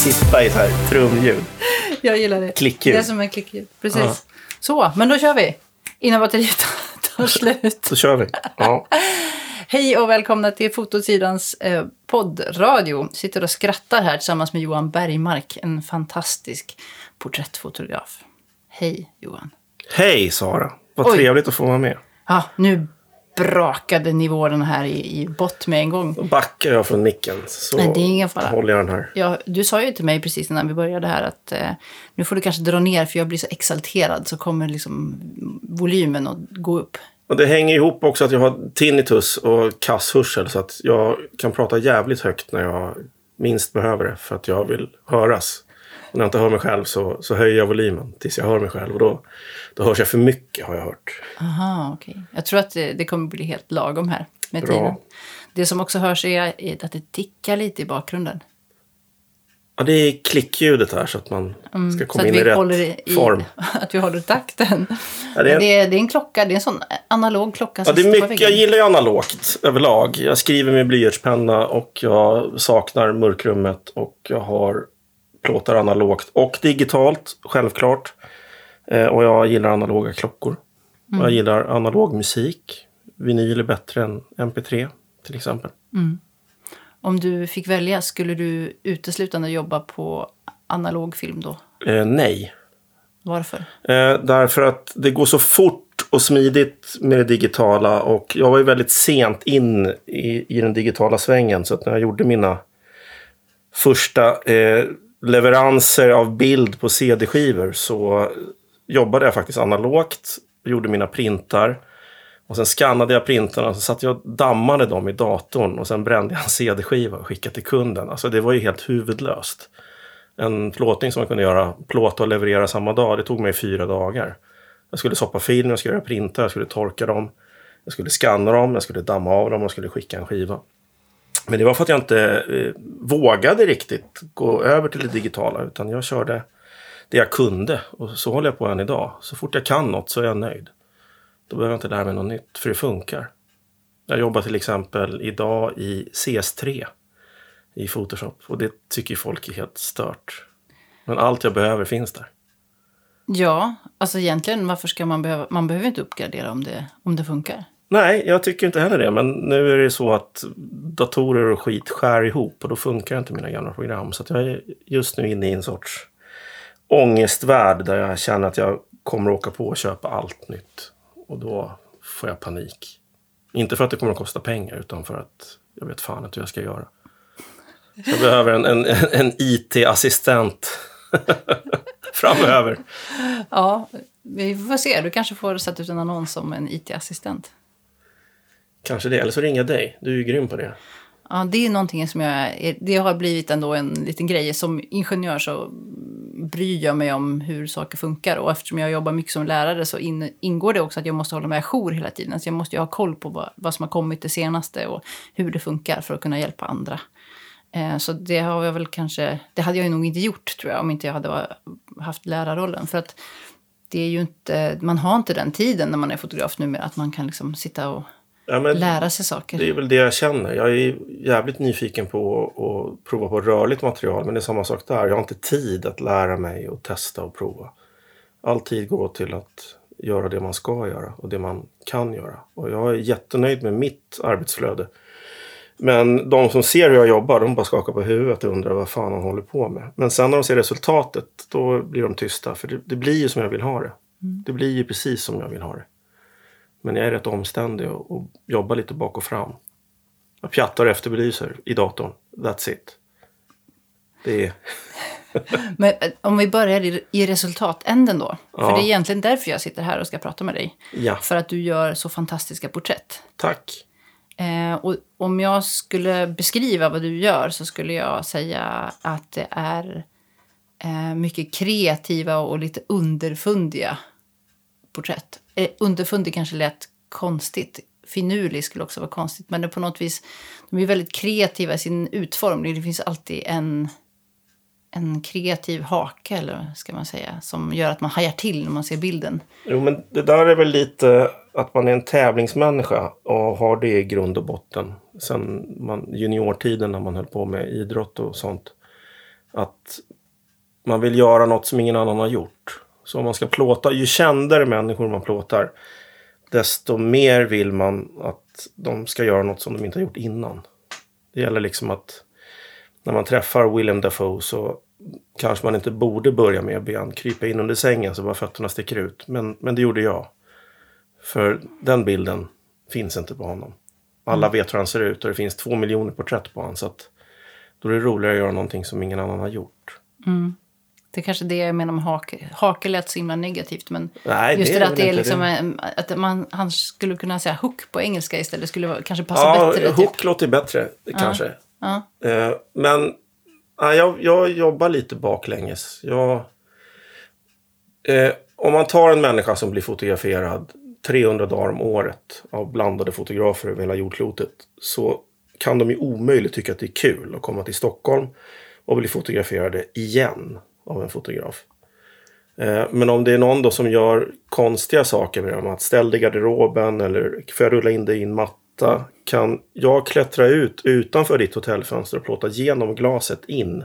sippa i så här trumljud. Jag gillar det. Klickljud. Det är som en klickljud. Precis. Ja. Så, men då kör vi. Innan batteriet tar slut. Då kör vi. Ja. Hej och välkomna till Fotosidans eh, poddradio. Sitter och skrattar här tillsammans med Johan Bergmark, en fantastisk porträttfotograf. Hej Johan. Hej Sara. Vad Oj. trevligt att få vara med. Ja, nu brakade nivån här i, i bott med en gång. Då backar jag från micken. Så Nej, det är ingen fara. håller jag den här. Ja, du sa ju till mig precis innan vi började här att eh, nu får du kanske dra ner för jag blir så exalterad så kommer liksom volymen att gå upp. Och det hänger ihop också att jag har tinnitus och kasshörsel. Så att jag kan prata jävligt högt när jag minst behöver det. För att jag vill höras. Och när jag inte hör mig själv så, så höjer jag volymen tills jag hör mig själv. Och då, då hörs jag för mycket har jag hört. Aha, okej. Jag tror att det, det kommer bli helt lagom här med Bra. tiden. Det som också hörs är att det tickar lite i bakgrunden. Ja, det är klickljudet här så att man ska Mm, så komma in i vi rätt håller i, form. Att vi håller takten. Ja, det är- Men det, är, det är en klocka, det är en sån analog klocka Ja, det är mycket, jag gillar ju analogt överlag. Jag skriver med blyertspenna och jag saknar mörkrummet och jag har plåtar analogt och digitalt, självklart. Eh, och jag gillar analoga klockor. Mm. Jag gillar analog musik. Vinyl är bättre än MP3 till exempel. Om du fick välja, skulle du uteslutande jobba på analog film då? Eh, nej. Varför? Eh, därför att det går så fort och smidigt med det digitala och jag var ju väldigt sent in i, i den digitala svängen. Så att när jag gjorde mina första eh, leveranser av bild på CD-skivor så jobbade jag faktiskt analogt. Gjorde mina printar. Och sen skannade jag printarna och så satt jag och dammade dem i datorn. Och sen brände jag en CD-skiva och skickade till kunden. Alltså det var ju helt huvudlöst. En plåtning som man kunde göra, plåta och leverera samma dag, det tog mig fyra dagar. Jag skulle soppa filmen, jag skulle göra printar, jag skulle torka dem. Jag skulle skanna dem, jag skulle damma av dem och jag skulle skicka en skiva. Men det var för att jag inte eh, vågade riktigt gå över till det digitala. Utan jag körde det jag kunde. Och så håller jag på än idag. Så fort jag kan något så är jag nöjd. Då behöver jag inte lära mig något nytt, för det funkar. Jag jobbar till exempel idag i CS3 i Photoshop. Och det tycker folk är helt stört. Men allt jag behöver finns där. Ja, alltså egentligen varför ska man behöva... Man behöver inte uppgradera om det, om det funkar. Nej, jag tycker inte heller det. Men nu är det så att datorer och skit skär ihop och då funkar inte mina gamla program. Så att jag är just nu inne i en sorts ångestvärld där jag känner att jag kommer åka på och köpa allt nytt. Och då får jag panik. Inte för att det kommer att kosta pengar utan för att jag vet fan inte hur jag ska göra. Så jag behöver en, en, en IT-assistent framöver. Ja, vi får se. Du kanske får sätta ut en annons om en IT-assistent. Kanske det, eller så ringer jag dig. Du är ju grym på det. Ja, det är någonting som jag... är- Det har blivit ändå en liten grej. Som ingenjör så bryr jag mig om hur saker funkar. Och eftersom jag jobbar mycket som lärare så in, ingår det också att jag måste hålla mig ajour hela tiden. Så jag måste ju ha koll på vad, vad som har kommit det senaste och hur det funkar för att kunna hjälpa andra. Eh, så det har jag väl kanske... Det hade jag ju nog inte gjort tror jag om inte jag hade haft lärarrollen. För att det är ju inte... Man har inte den tiden när man är fotograf numera att man kan liksom sitta och Ja, men lära sig saker. Det är väl det jag känner. Jag är jävligt nyfiken på att prova på rörligt material. Men det är samma sak där. Jag har inte tid att lära mig och testa och prova. All tid går till att göra det man ska göra och det man kan göra. Och jag är jättenöjd med mitt arbetsflöde. Men de som ser hur jag jobbar, de bara skakar på huvudet och undrar vad fan han håller på med. Men sen när de ser resultatet, då blir de tysta. För det, det blir ju som jag vill ha det. Det blir ju precis som jag vill ha det. Men jag är rätt omständig och, och jobbar lite bak och fram. Jag pjattar och efterbelyser i datorn. That's it. Det är... Men eh, om vi börjar i, i resultatänden då. För Ja. det är egentligen därför jag sitter här och ska prata med dig. Ja, För att du gör så fantastiska porträtt. tack. Eh, och om jag skulle beskriva vad du gör så skulle jag säga att det är eh, mycket kreativa och lite underfundiga porträtt. Eh, underfundig kanske lät konstigt. Finurlig skulle också vara konstigt. Men det på något vis, de är väldigt kreativa i sin utformning. Det finns alltid en, en kreativ hake, eller ska man säga, som gör att man hajar till när man ser bilden. Jo, men det där är väl lite att man är en tävlingsmänniska och har det i grund och botten. Sen man, juniortiden när man höll på med idrott och sånt. Att man vill göra något som ingen annan har gjort. Så om man ska plåta, ju kändare människor man plåtar, desto mer vill man att de ska göra något som de inte har gjort innan. Det gäller liksom att när man träffar Willem Dafoe så kanske man inte borde börja med att be han krypa in under sängen så bara fötterna sticker ut. Men, men det gjorde jag. För den bilden finns inte på honom. Alla mm. vet hur han ser ut och det finns två miljoner porträtt på honom. Så att då är det roligare att göra någonting som ingen annan har gjort. Mm. Det är kanske det jag menar med hake. Hake lät så himla negativt. Men Nej, just det, det att det är liksom, det. att man, han skulle kunna säga hook på engelska istället. skulle kanske passa ja, bättre. Hook typ. låter bättre kanske. Ja. Eh, men ja, jag, jag jobbar lite baklänges. Jag, eh, om man tar en människa som blir fotograferad 300 dagar om året av blandade fotografer över hela jordklotet så kan de ju omöjligt tycka att det är kul att komma till Stockholm och bli fotograferade igen av en fotograf. Eh, men om det är någon då som gör konstiga saker med dem, att ställ dig i garderoben eller får jag rulla in dig i en matta? Kan jag klättra ut utanför ditt hotellfönster och plåta genom glaset in?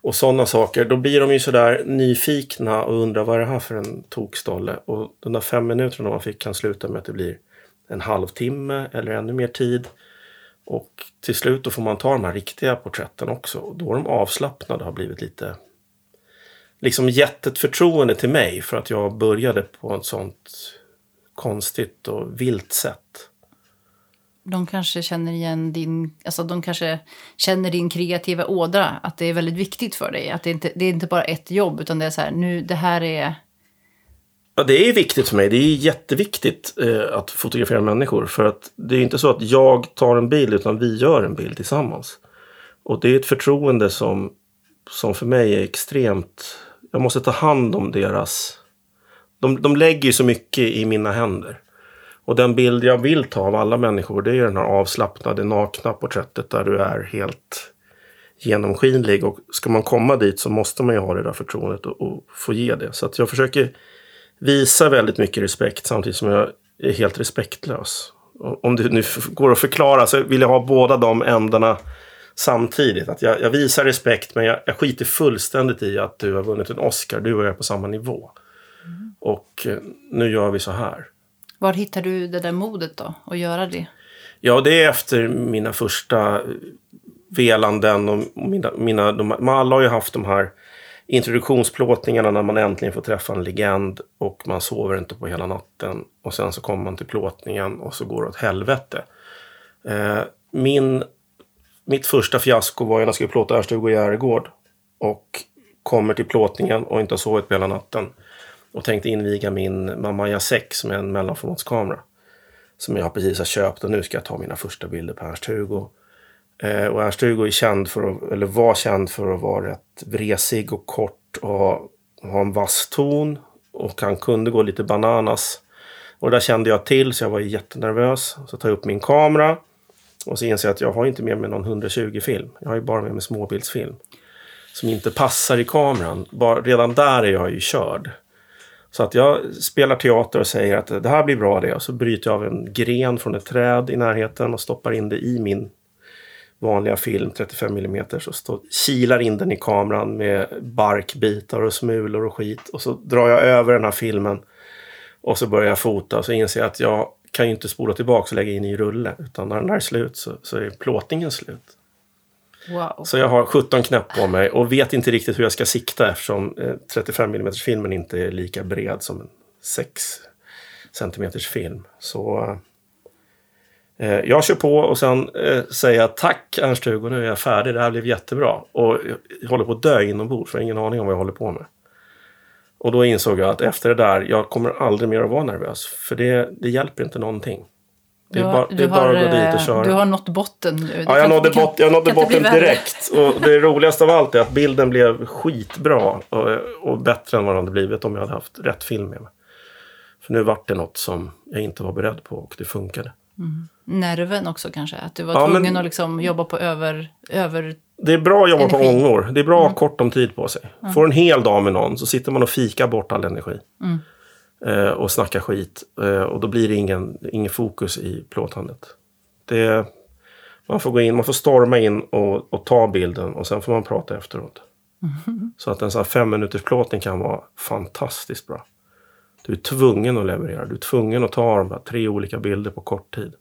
Och sådana saker, då blir de ju sådär nyfikna och undrar vad är det här för en tokstolle? Och de där fem minuterna man fick kan sluta med att det blir en halvtimme eller ännu mer tid. Och till slut då får man ta de här riktiga porträtten också. Och då är de avslappnade och har blivit lite... Liksom gett ett förtroende till mig för att jag började på ett sånt konstigt och vilt sätt. De kanske känner igen din, alltså de kanske känner din kreativa ådra. Att det är väldigt viktigt för dig. Att det inte det är inte bara ett jobb utan det är så här, nu det här är Ja, det är viktigt för mig. Det är jätteviktigt eh, att fotografera människor. För att det är inte så att jag tar en bild utan vi gör en bild tillsammans. Och det är ett förtroende som, som för mig är extremt... Jag måste ta hand om deras... De, de lägger ju så mycket i mina händer. Och den bild jag vill ta av alla människor det är den här avslappnade nakna porträttet där du är helt genomskinlig. Och ska man komma dit så måste man ju ha det där förtroendet och, och få ge det. Så att jag försöker visa väldigt mycket respekt samtidigt som jag är helt respektlös. Om det nu går att förklara så vill jag ha båda de ändarna samtidigt. Att jag, jag visar respekt men jag, jag skiter fullständigt i att du har vunnit en Oscar. Du och jag är på samma nivå. Mm. Och eh, nu gör vi så här. Var hittar du det där modet då, att göra det? Ja, det är efter mina första velanden och mina, mina de, alla har ju haft de här introduktionsplåtningarna när man äntligen får träffa en legend och man sover inte på hela natten. Och sen så kommer man till plåtningen och så går det åt helvete. Eh, min, mitt första fiasko var när jag skulle plåta Erstug Järegård. Och kommer till plåtningen och inte har sovit på hela natten. Och tänkte inviga min Mamaya 6 som är en mellanformatskamera. Som jag precis har köpt och nu ska jag ta mina första bilder på Ernst-Hugo. Eh, och Ernst-Hugo är känd för att, eller var känd för att vara rätt vresig och kort och ha en vass ton. Och han kunde gå lite bananas. Och det där kände jag till så jag var jättenervös. Så tar jag upp min kamera. Och så inser jag att jag har inte med mig någon 120-film. Jag har ju bara med mig småbildsfilm. Som inte passar i kameran. Bara, redan där är jag ju körd. Så att jag spelar teater och säger att det här blir bra det. Och så bryter jag av en gren från ett träd i närheten och stoppar in det i min vanliga film, 35 mm, så stå, kilar in den i kameran med barkbitar och smulor och skit. Och så drar jag över den här filmen och så börjar jag fota och så inser jag att jag kan ju inte spola tillbaka och lägga in i rulle. Utan när den där är slut så, så är plåtningen slut. Wow. Så jag har 17 knäpp på mig och vet inte riktigt hur jag ska sikta eftersom eh, 35 mm filmen inte är lika bred som en 6 cm film. Så eh, Eh, jag kör på och sen eh, säger jag tack Ernst-Hugo, nu är jag färdig, det här blev jättebra. Och jag håller på att dö inombords, för jag har ingen aning om vad jag håller på med. Och då insåg jag att efter det där, jag kommer aldrig mer att vara nervös. För det, det hjälper inte någonting. Det är, har, bara, det är bara att gå dit och eh, köra. Du har nått botten nu. Ja, jag nådde, bot, jag nådde botten direkt. Och det roligaste av allt är att bilden blev skitbra. Och, och bättre än vad den hade blivit om jag hade haft rätt film med mig. För nu vart det något som jag inte var beredd på och det funkade. Mm. Nerven också kanske? Att du var ja, tvungen men... att liksom jobba på över, över... Det är bra att jobba energi. på ångor. Det är bra att ha mm. kort om tid på sig. Mm. Får en hel dag med någon så sitter man och fikar bort all energi. Mm. Eh, och snackar skit. Eh, och då blir det ingen, ingen fokus i plåtandet. Det, man får gå in, man får storma in och, och ta bilden och sen får man prata efteråt. Så att en sån här fem minuters plåtning kan vara fantastiskt bra. Du är tvungen att leverera. Du är tvungen att ta de här tre olika bilder på kort tid.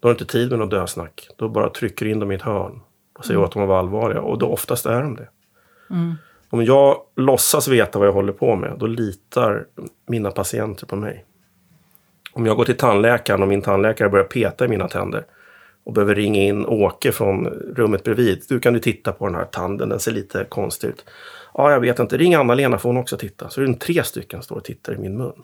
Då har du inte tid med något dösnack. Då bara trycker du in dem i ett hörn och säger att de var allvarliga. Och då oftast är de det. Om jag låtsas veta vad jag håller på med, då litar mina patienter på mig. Om jag går till tandläkaren och min tandläkare börjar peta i mina tänder och behöver ringa in Åke från rummet bredvid. Du kan du titta på den här tanden, den ser lite konstig ut. Ja, jag vet inte. Ring Anna-Lena får hon också titta. Så är det tre stycken står och tittar i min mun.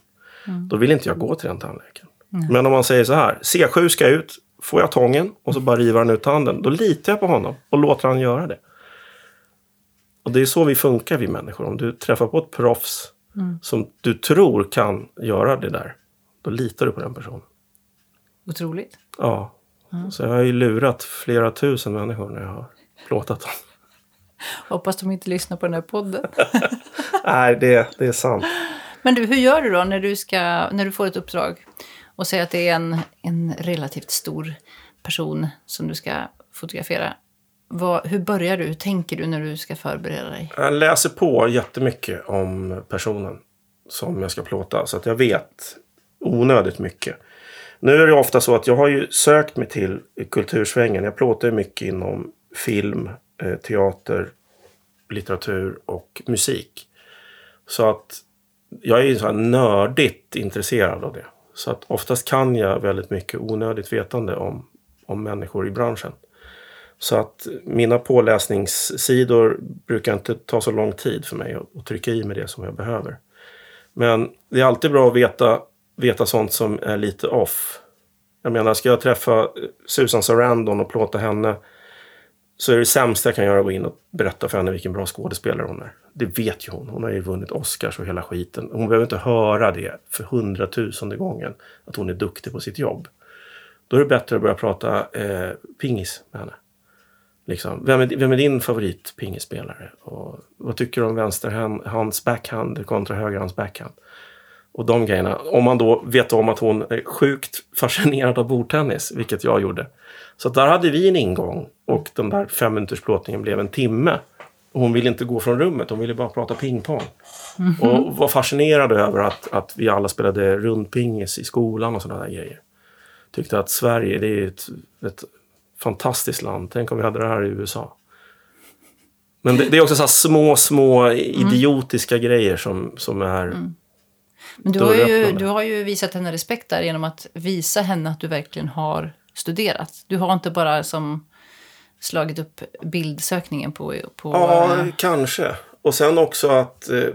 Då vill inte jag gå till den tandläkaren. Men om man säger så här, C7 ska ut, får jag tången och så bara river han ut tanden. Då litar jag på honom och låter han göra det. Och det är så vi funkar vi människor. Om du träffar på ett proffs som du tror kan göra det där, då litar du på den personen. Otroligt. Ja. Så jag har ju lurat flera tusen människor när jag har plåtat dem. Hoppas de inte lyssnar på den här podden. Nej, det, det är sant. Men du, hur gör du då när du, ska, när du får ett uppdrag och säg att det är en, en relativt stor person som du ska fotografera? Vad, hur börjar du? Hur tänker du när du ska förbereda dig? Jag läser på jättemycket om personen som jag ska plåta. Så att jag vet onödigt mycket. Nu är det ofta så att jag har ju sökt mig till kultursvängen. Jag plåtar ju mycket inom film, eh, teater, litteratur och musik. Så att jag är ju så här nördigt intresserad av det. Så att oftast kan jag väldigt mycket onödigt vetande om, om människor i branschen. Så att mina påläsningssidor brukar inte ta så lång tid för mig att, att trycka i mig det som jag behöver. Men det är alltid bra att veta, veta sånt som är lite off. Jag menar, ska jag träffa Susan Sarandon och plåta henne så är det sämsta jag kan göra att gå in och berätta för henne vilken bra skådespelare hon är. Det vet ju hon. Hon har ju vunnit Oscars och hela skiten. Hon behöver inte höra det för hundratusende gången, att hon är duktig på sitt jobb. Då är det bättre att börja prata eh, pingis med henne. Liksom, vem, är, vem är din favorit pingisspelare? Och vad tycker du om vänsterhands backhand kontra högerhands backhand? Och de grejerna. Om man då vet om att hon är sjukt fascinerad av bordtennis, vilket jag gjorde. Så där hade vi en ingång och den där fem minuters plåtningen blev en timme. Hon ville inte gå från rummet, hon ville bara prata pingpong. Och var fascinerad över att, att vi alla spelade rundpingis i skolan och sådana där grejer. Tyckte att Sverige, det är ett, ett fantastiskt land. Tänk om vi hade det här i USA. Men det, det är också så små, små idiotiska grejer som, som är... Men du har, ju, du har ju visat henne respekt där genom att visa henne att du verkligen har studerat. Du har inte bara som slagit upp bildsökningen på... på Ja, äh... kanske. Och sen också att eh,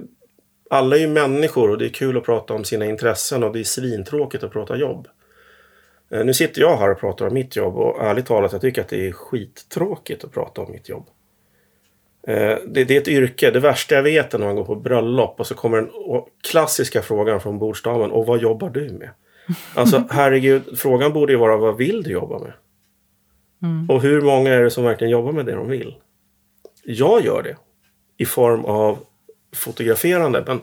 alla är ju människor och det är kul att prata om sina intressen och det är svintråkigt att prata jobb. Eh, nu sitter jag här och pratar om mitt jobb och ärligt talat jag tycker att det är skittråkigt att prata om mitt jobb. Eh, det, det är ett yrke. Det värsta jag vet är när man går på bröllop och så kommer den klassiska frågan från bordsdamen. Och vad jobbar du med? Alltså herregud, frågan borde ju vara vad vill du jobba med? Och hur många är det som verkligen jobbar med det de vill? Jag gör det i form av fotograferande. Men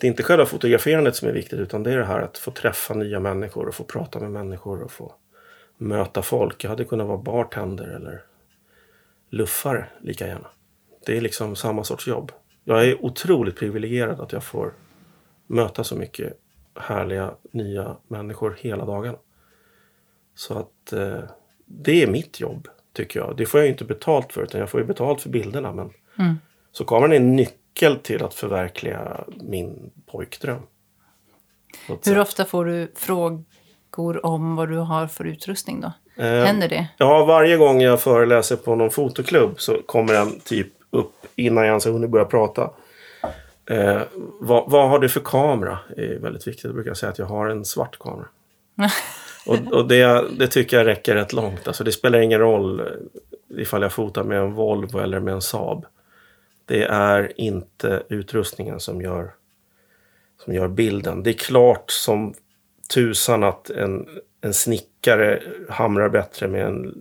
det är inte själva fotograferandet som är viktigt utan det är det här att få träffa nya människor och få prata med människor och få möta folk. Jag hade kunnat vara bartender eller luffare lika gärna. Det är liksom samma sorts jobb. Jag är otroligt privilegierad att jag får möta så mycket härliga nya människor hela dagarna. Så att eh, det är mitt jobb, tycker jag. Det får jag ju inte betalt för, utan jag får ju betalt för bilderna. Men Så kameran är en nyckel till att förverkliga min pojkdröm. Hur säga. ofta får du frågor om vad du har för utrustning då? Eh, Händer det? Ja, varje gång jag föreläser på någon fotoklubb så kommer en typ upp innan jag ens har hunnit börja prata. Eh, vad, vad har du för kamera? Det är väldigt viktigt. Jag brukar säga att jag har en svart kamera. och och det, det tycker jag räcker rätt långt. Alltså det spelar ingen roll eh, ifall jag fotar med en Volvo eller med en Saab. Det är inte utrustningen som gör, som gör bilden. Det är klart som tusan att en, en snickare hamrar bättre med en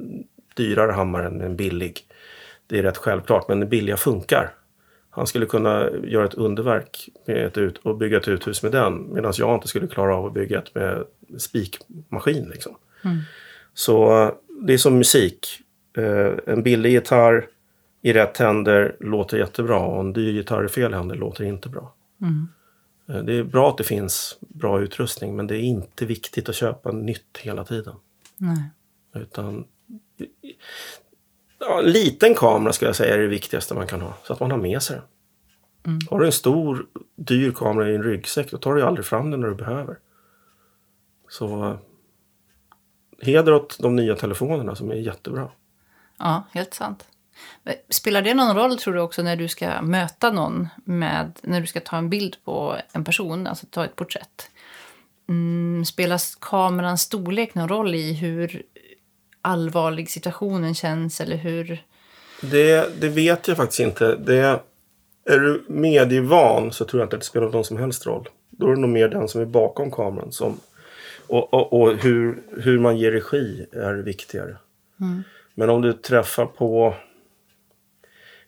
dyrare hammare än en billig. Det är rätt självklart, men den billiga funkar. Han skulle kunna göra ett underverk med ett ut och bygga ett uthus med den medan jag inte skulle klara av att bygga ett med spikmaskin. Liksom. Så eh, det är som musik. Eh, en billig gitarr i rätt händer låter jättebra och en dyr gitarr i fel händer låter inte bra. Eh, Det är bra att det finns bra utrustning men det är inte viktigt att köpa nytt hela tiden. Nej. Utan ja, en liten kamera ska jag säga är det viktigaste man kan ha. Så att man har med sig den. Har du en stor dyr kamera i en ryggsäck då tar du ju aldrig fram den när du behöver. Så eh, heder åt de nya telefonerna som är jättebra. Ja, helt sant. Spelar det någon roll tror du också när du ska möta någon med, när du ska ta en bild på en person, alltså ta ett porträtt? Mm, spelar kamerans storlek någon roll i hur allvarlig situationen känns eller hur... Det, det vet jag faktiskt inte. Det, är du medievan så tror jag inte att det spelar någon som helst roll. Då är det nog mer den som är bakom kameran som... Och, och, och hur, hur man ger regi är viktigare. Men om du träffar på...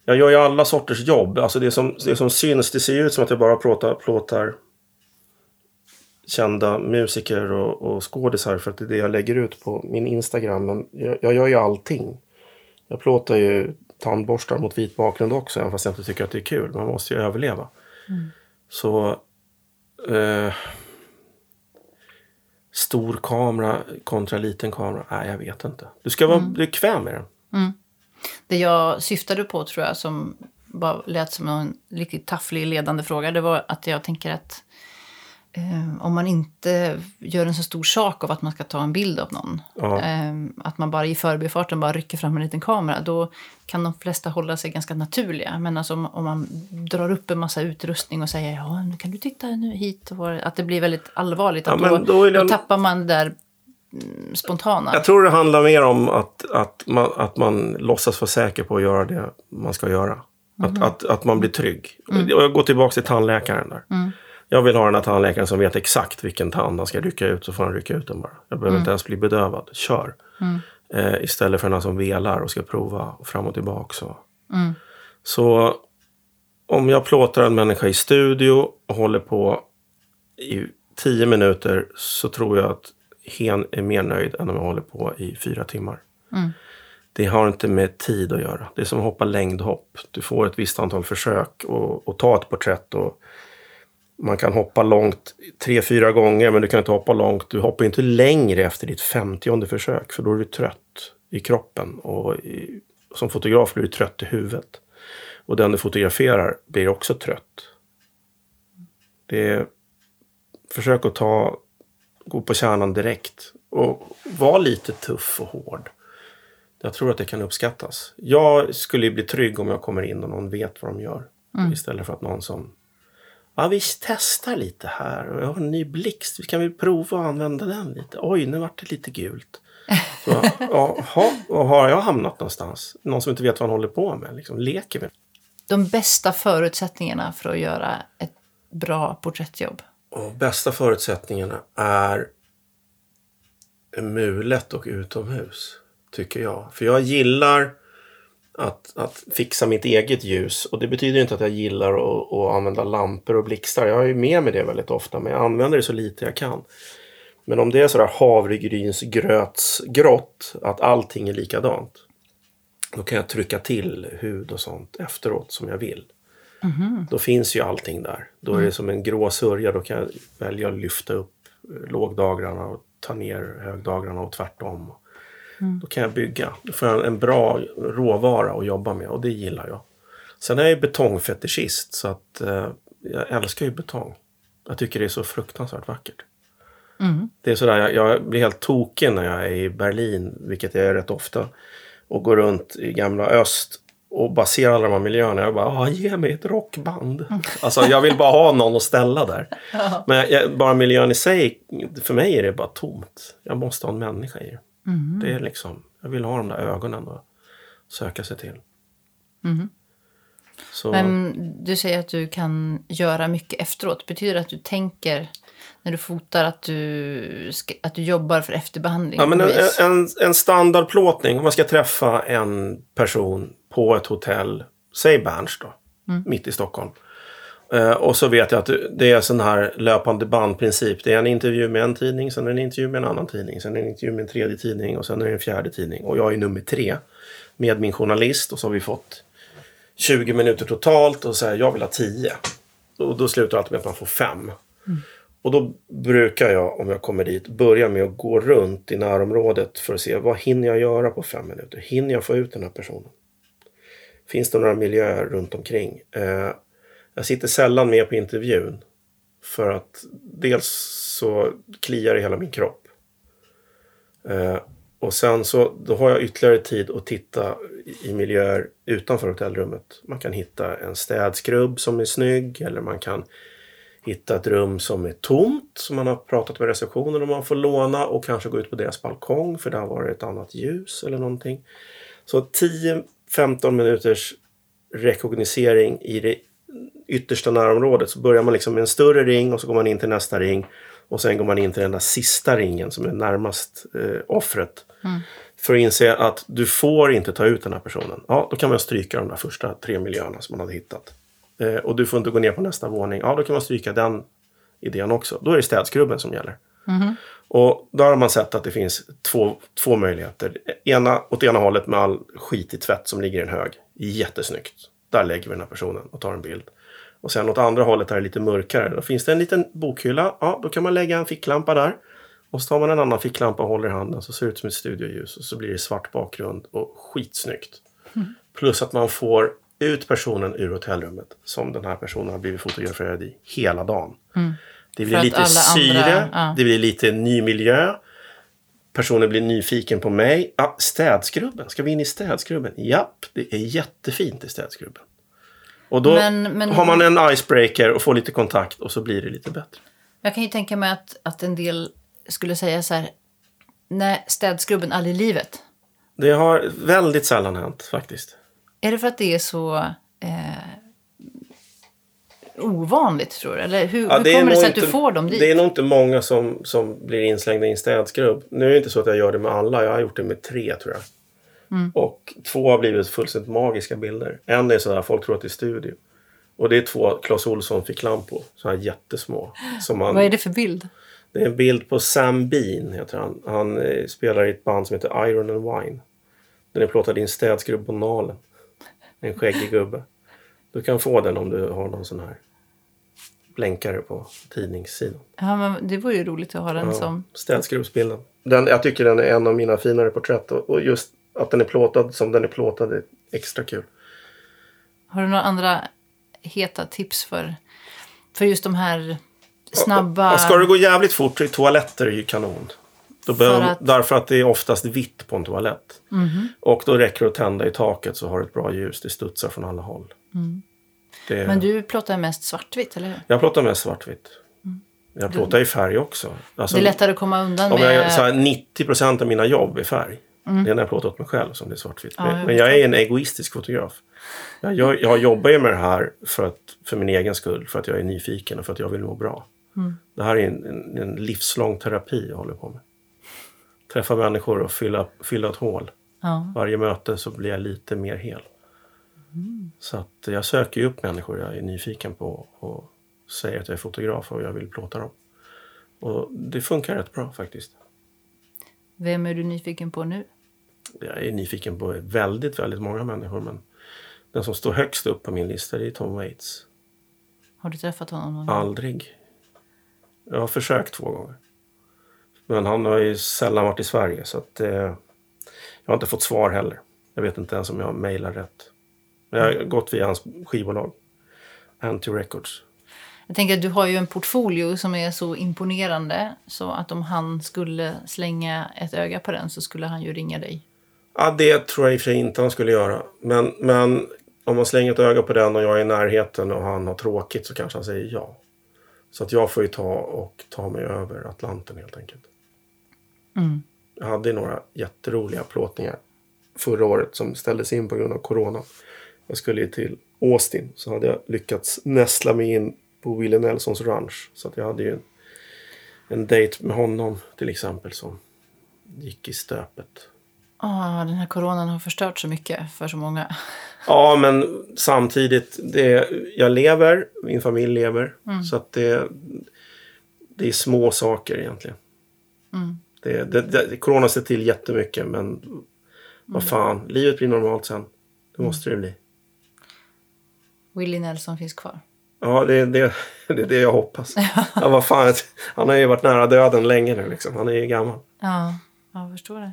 Jag gör ju alla sorters jobb. Alltså det som, det som syns, det ser ju ut som att jag bara plåtar, plåtar kända musiker och, och skådisar för att det är det jag lägger ut på min Instagram. Men jag, jag gör ju allting. Jag plåtar ju tandborstar mot vit bakgrund också, även fast jag inte tycker att det är kul. Man måste ju överleva. Så... Eh, stor kamera kontra liten kamera? Nej, jag vet inte. Du ska vara bekväm med den. Det jag syftade på tror jag som bara lät som en riktigt tafflig ledande fråga. Det var att jag tänker att eh, om man inte gör en så stor sak av att man ska ta en bild av någon. Ja. Eh, att man bara i förbifarten bara rycker fram en liten kamera. Då kan de flesta hålla sig ganska naturliga. Men alltså om, om man drar upp en massa utrustning och säger ja, nu kan du titta nu hit. Och var, att det blir väldigt allvarligt. Ja, då, då jag- då tappar man det där mm, spontana. Jag tror det handlar mer om att, att, man, att man låtsas vara säker på att göra det man ska göra. Att, att, att man blir trygg. Och Jag går tillbaka till tandläkaren där. Jag vill ha den här tandläkaren som vet exakt vilken tand han ska rycka ut, så får han rycka ut den bara. Jag behöver inte ens bli bedövad. Kör! Eh, istället för den här som velar och ska prova fram och tillbaka. Så. så om jag plåtar en människa i studio och håller på i tio minuter så tror jag att hen är mer nöjd än om jag håller på i fyra timmar. Det har inte med tid att göra. Det är som att hoppa längdhopp. Du får ett visst antal försök och, och ta ett porträtt. Och man kan hoppa långt tre, fyra gånger men du kan inte hoppa långt. Du hoppar inte längre efter ditt femtionde försök för då är du trött i kroppen. Och i, som fotograf blir du trött i huvudet. Och den du fotograferar blir också trött. Det är, försök att ta, gå på kärnan direkt. Och var lite tuff och hård. Jag tror att det kan uppskattas. Jag skulle bli trygg om jag kommer in och någon vet vad de gör. Istället för att någon som... Ja, vi testar lite här. Och Jag har en ny blixt. Vi kan väl prova att använda den lite. Oj, nu vart det lite gult. Så, jaha, var har jag hamnat någonstans? Någon som inte vet vad han håller på med. Liksom, leker med. De bästa förutsättningarna för att göra ett bra porträttjobb. Och bästa förutsättningarna är mulet och utomhus, tycker jag. För jag gillar att, att fixa mitt eget ljus. Och det betyder inte att jag gillar att, att använda lampor och blixtar. Jag har ju med mig det väldigt ofta, men jag använder det så lite jag kan. Men om det är sådär havregrynsgrötsgrått, att allting är likadant. Då kan jag trycka till hud och sånt efteråt som jag vill. Då finns ju allting där. Då är det som en grå sörja. Då kan jag välja att lyfta upp lågdagrarna och ta ner högdagrarna och tvärtom. Då kan jag bygga. Då får jag en bra råvara att jobba med och det gillar jag. Sen är jag ju betongfetischist så att eh, jag älskar ju betong. Jag tycker det är så fruktansvärt vackert. Det är sådär, jag, jag blir helt tokig när jag är i Berlin, vilket jag är rätt ofta. Och går runt i gamla öst och bara ser alla de här miljöerna. Jag bara, ah, ge mig ett rockband. Alltså jag vill bara ha någon att ställa där. Men jag, jag, bara miljön i sig, för mig är det bara tomt. Jag måste ha en människa i det. Det är liksom, jag vill ha de där ögonen att söka sig till. Så, Men du säger att du kan göra mycket efteråt. Betyder det att du tänker när du fotar att du, ska, att du jobbar för efterbehandling? Ja, men en, en, en standardplåtning, om man ska träffa en person på ett hotell, säg Berns då, mitt i Stockholm. Eh, och så vet jag att det är sån här löpande bandprincip. Det är en intervju med en tidning, sen är det en intervju med en annan tidning, sen är det en intervju med en tredje tidning och sen är det en fjärde tidning. Och jag är nummer tre med min journalist och så har vi fått 20 minuter totalt och säger jag vill ha 10. Och då slutar det alltid med att man får 5. Och då brukar jag, om jag kommer dit, börja med att gå runt i närområdet för att se vad hinner jag göra på fem minuter? Hinner jag få ut den här personen? Finns det några miljöer runt omkring? Eh, jag sitter sällan med på intervjun. För att dels så kliar det hela min kropp. Eh, och sen så då har jag ytterligare tid att titta i miljöer utanför hotellrummet. Man kan hitta en städskrubb som är snygg eller man kan hitta ett rum som är tomt som man har pratat med receptionen om man får låna och kanske gå ut på deras balkong för där var det ett annat ljus eller någonting. Så 10-15 minuters rekognosering i det yttersta närområdet så börjar man liksom med en större ring och så går man in till nästa ring och sen går man in till den där sista ringen som är närmast eh, offret. Mm. För att inse att du får inte ta ut den här personen. Ja, då kan man stryka de där första tre miljöerna som man hade hittat. Eh, och du får inte gå ner på nästa våning. Ja, då kan man stryka den idén också. Då är det städskrubben som gäller. Mhm. Och då har man sett att det finns två, två möjligheter. Ena, åt ena hållet med all skitig tvätt som ligger i en hög. Jättesnyggt. Där lägger vi den här personen och tar en bild. Och sen åt andra hållet där det är lite mörkare. Då finns det en liten bokhylla. Ja, då kan man lägga en ficklampa där. Och så tar man en annan ficklampa och håller i handen så ser det ut som ett studioljus. Och så blir det svart bakgrund och skitsnyggt. Plus att man får ut personen ur hotellrummet som den här personen har blivit fotograferad i hela dagen. Det För blir lite syre, andra- ja. det blir lite ny miljö. Personen blir nyfiken på mig. Ja, städskrubben, ska vi in i städskrubben? Japp, det är jättefint i städskrubben. Och då Men- men- har man en icebreaker och får lite kontakt och så blir det lite bättre. Jag kan ju tänka mig att, att en del skulle säga så här. Nej, städskrubben aldrig i livet. Det har väldigt sällan hänt faktiskt. Är det för att det är så eh, ovanligt, tror du? Eller hur, Ja, hur kommer det sig att du inte- får dem dit? Det är nog inte många som, som blir inslängda i en städskrubb. Nu är det inte så att jag gör det med alla. Jag har gjort det med tre tror jag. Mm. Och två har blivit fullständigt magiska bilder. En är sådär, folk tror att det är studio. Och det är två Clas Ohlson fick lampor. Så här jättesmå. Som man, Vad är det för bild? det är en bild på Sam Bean, heter han. Han eh, spelar i ett band som heter Iron and Wine. Den är plåtad i en städskrubb på Nalen. En skäggig gubbe. Du kan få den om du har någon sån här blänkare på tidningssidan. Ja, men det vore ju roligt att ha den Ja, som... Städskrubbsbilden. Den, jag tycker den är en av mina finare porträtt. Och, och just att den är plåtad som den är plåtad är extra kul. Har du några andra heta tips för, för just de här snabba... Och ska det gå jävligt fort är toaletter ju kanon. Då behöver, att- Därför att det är oftast vitt på en toalett. Mhm. Och då räcker det att tända i taket så har du ett bra ljus. Det studsar från alla håll. Det, Mm. Men du plåtar mest svartvitt, eller hur? Jag plåtar mest svartvitt. Jag plåtar i färg också. Alltså, Det är lättare att komma undan med... jag, så här, 90 procent av mina jobb är färg. Det är när jag plåtar åt mig själv som det är svartvitt. Mm. Ja, men jag men jag är en egoistisk fotograf. Jag, jag, jag jobbar ju med det här för, att, för min egen skull. För att jag är nyfiken och för att jag vill må bra. Mm. Det här är en, en, en livslång terapi jag håller på med. Träffa människor och fylla, fylla ett hål. Ja. Varje möte så blir jag lite mer hel. Mm. Så att jag söker ju upp människor jag är nyfiken på och säger att jag är fotograf och jag vill plåta dem. Och det funkar rätt bra faktiskt. Vem är du nyfiken på nu? Jag är nyfiken på väldigt, väldigt många människor men den som står högst upp på min lista det är Tom Waits. Har du träffat honom någon? Aldrig. Jag har försökt två gånger. Men han har ju sällan varit i Sverige så att eh, jag har inte fått svar heller. Jag vet inte ens om jag mejlar rätt. Men jag har gått via hans skivbolag. Anti Records. Jag tänker att du har ju en portfolio som är så imponerande så att om han skulle slänga ett öga på den så skulle han ju ringa dig. Ja, det tror jag i och för sig inte han skulle göra. Men, men om man slänger ett öga på den och jag är i närheten och han har tråkigt så kanske han säger ja. Så att jag får ju ta och ta mig över Atlanten helt enkelt. Mm. Jag hade några jätteroliga plåtningar förra året som ställdes in på grund av corona. Jag skulle ju till Austin så hade jag lyckats nästla mig in på Willie Nelsons ranch. Så att jag hade ju en, en dejt med honom till exempel som gick i stöpet. Ah, den här coronan har förstört så mycket för så många. Ja, men samtidigt, det, jag lever, min familj lever. Så att det, det är små saker egentligen. Mm. Det, det, det, corona ser till jättemycket, men vad fan, livet blir normalt sen. Det måste det bli. Willie Nelson finns kvar. Ja, det är det, det, är det jag hoppas. ja, vad fan, han har ju varit nära döden länge nu. Liksom. Han är ju gammal. Ja, jag förstår det.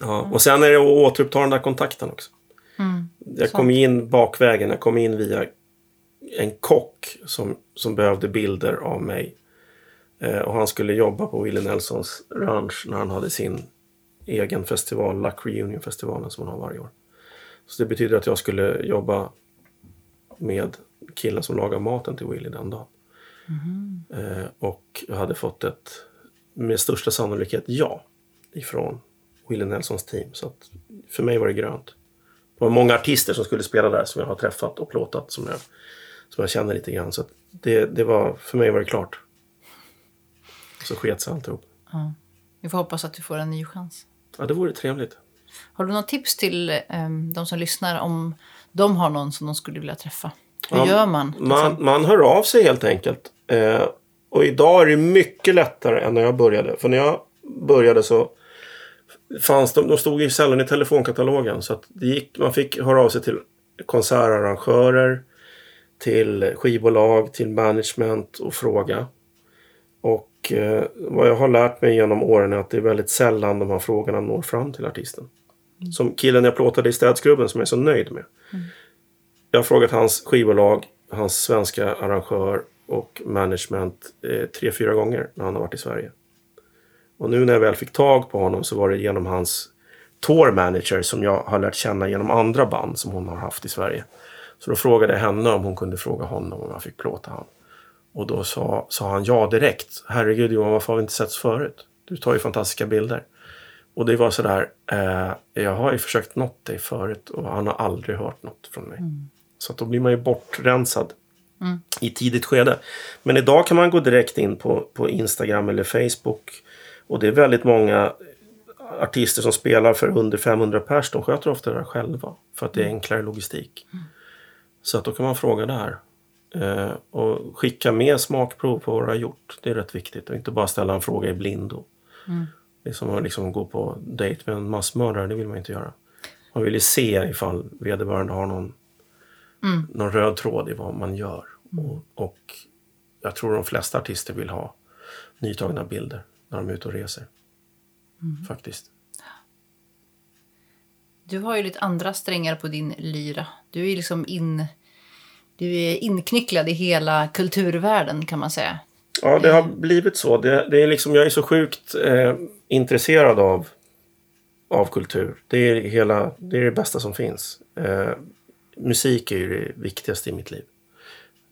Ja, och sen är det att återuppta den där kontakten också. Mm. Jag kom in bakvägen. Jag kom in via en kock som, som behövde bilder av mig. Eh, och han skulle jobba på Willie Nelsons ranch när han hade sin egen festival, Luck Reunion-festivalen som han har varje år. Så det betyder att jag skulle jobba med killen som lagar maten till Willie den dagen. Eh, och jag hade fått ett, med största sannolikhet, ja ifrån Willie Nelsons team. Så att för mig var det grönt. Det var många artister som skulle spela där som jag har träffat och plåtat som jag, som jag känner lite grann. Så att det, det var, för mig var det klart. Så sket sig alltihop. Vi får hoppas att du får en ny chans. Ja, det vore trevligt. Har du något tips till um, de som lyssnar om de har någon som de skulle vilja träffa? Hur Ja, gör man? liksom? Man, man hör av sig helt enkelt. Eh, och idag är det mycket lättare än när jag började. För när jag började så fanns de, de stod ju sällan i telefonkatalogen. Så att det gick, man fick höra av sig till konsertarrangörer, till skivbolag, till management och fråga. Och eh, vad jag har lärt mig genom åren är att det är väldigt sällan de här frågorna når fram till artisten. Som killen jag plåtade i städskrubben som jag är så nöjd med. Jag har frågat hans skivbolag, hans svenska arrangör och management eh, tre, fyra gånger när han har varit i Sverige. Och nu när jag väl fick tag på honom så var det genom hans tour manager som jag har lärt känna genom andra band som hon har haft i Sverige. Så då frågade jag henne om hon kunde fråga honom om jag fick plåta han. Och då sa, sa han ja direkt. Herregud Johan, varför har vi inte setts förut? Du tar ju fantastiska bilder. Och det var sådär, eh, jag har ju försökt nått dig förut och han har aldrig hört något från mig. Så att då blir man ju bortrensad i tidigt skede. Men idag kan man gå direkt in på, på Instagram eller Facebook. Och det är väldigt många artister som spelar för under 500 pers. De sköter ofta det där själva. För att det är enklare logistik. Så att då kan man fråga där. Eh, och skicka med smakprov på vad du har gjort. Det är rätt viktigt. Och inte bara ställa en fråga i blindo. Det är som att liksom gå på dejt med en massmördare. Det vill man inte göra. Man vill ju se ifall vederbörande har någon, någon röd tråd i vad man gör. Och, och jag tror de flesta artister vill ha nytagna bilder när de är ute och reser. Faktiskt. Du har ju lite andra strängar på din lyra. Du är liksom in... Du är inknycklad i hela kulturvärlden kan man säga. Ja, det har blivit så. Det, det är liksom, jag är så sjukt eh, intresserad av, av kultur. Det är, hela, det är det bästa som finns. Eh, musik är ju det viktigaste i mitt liv.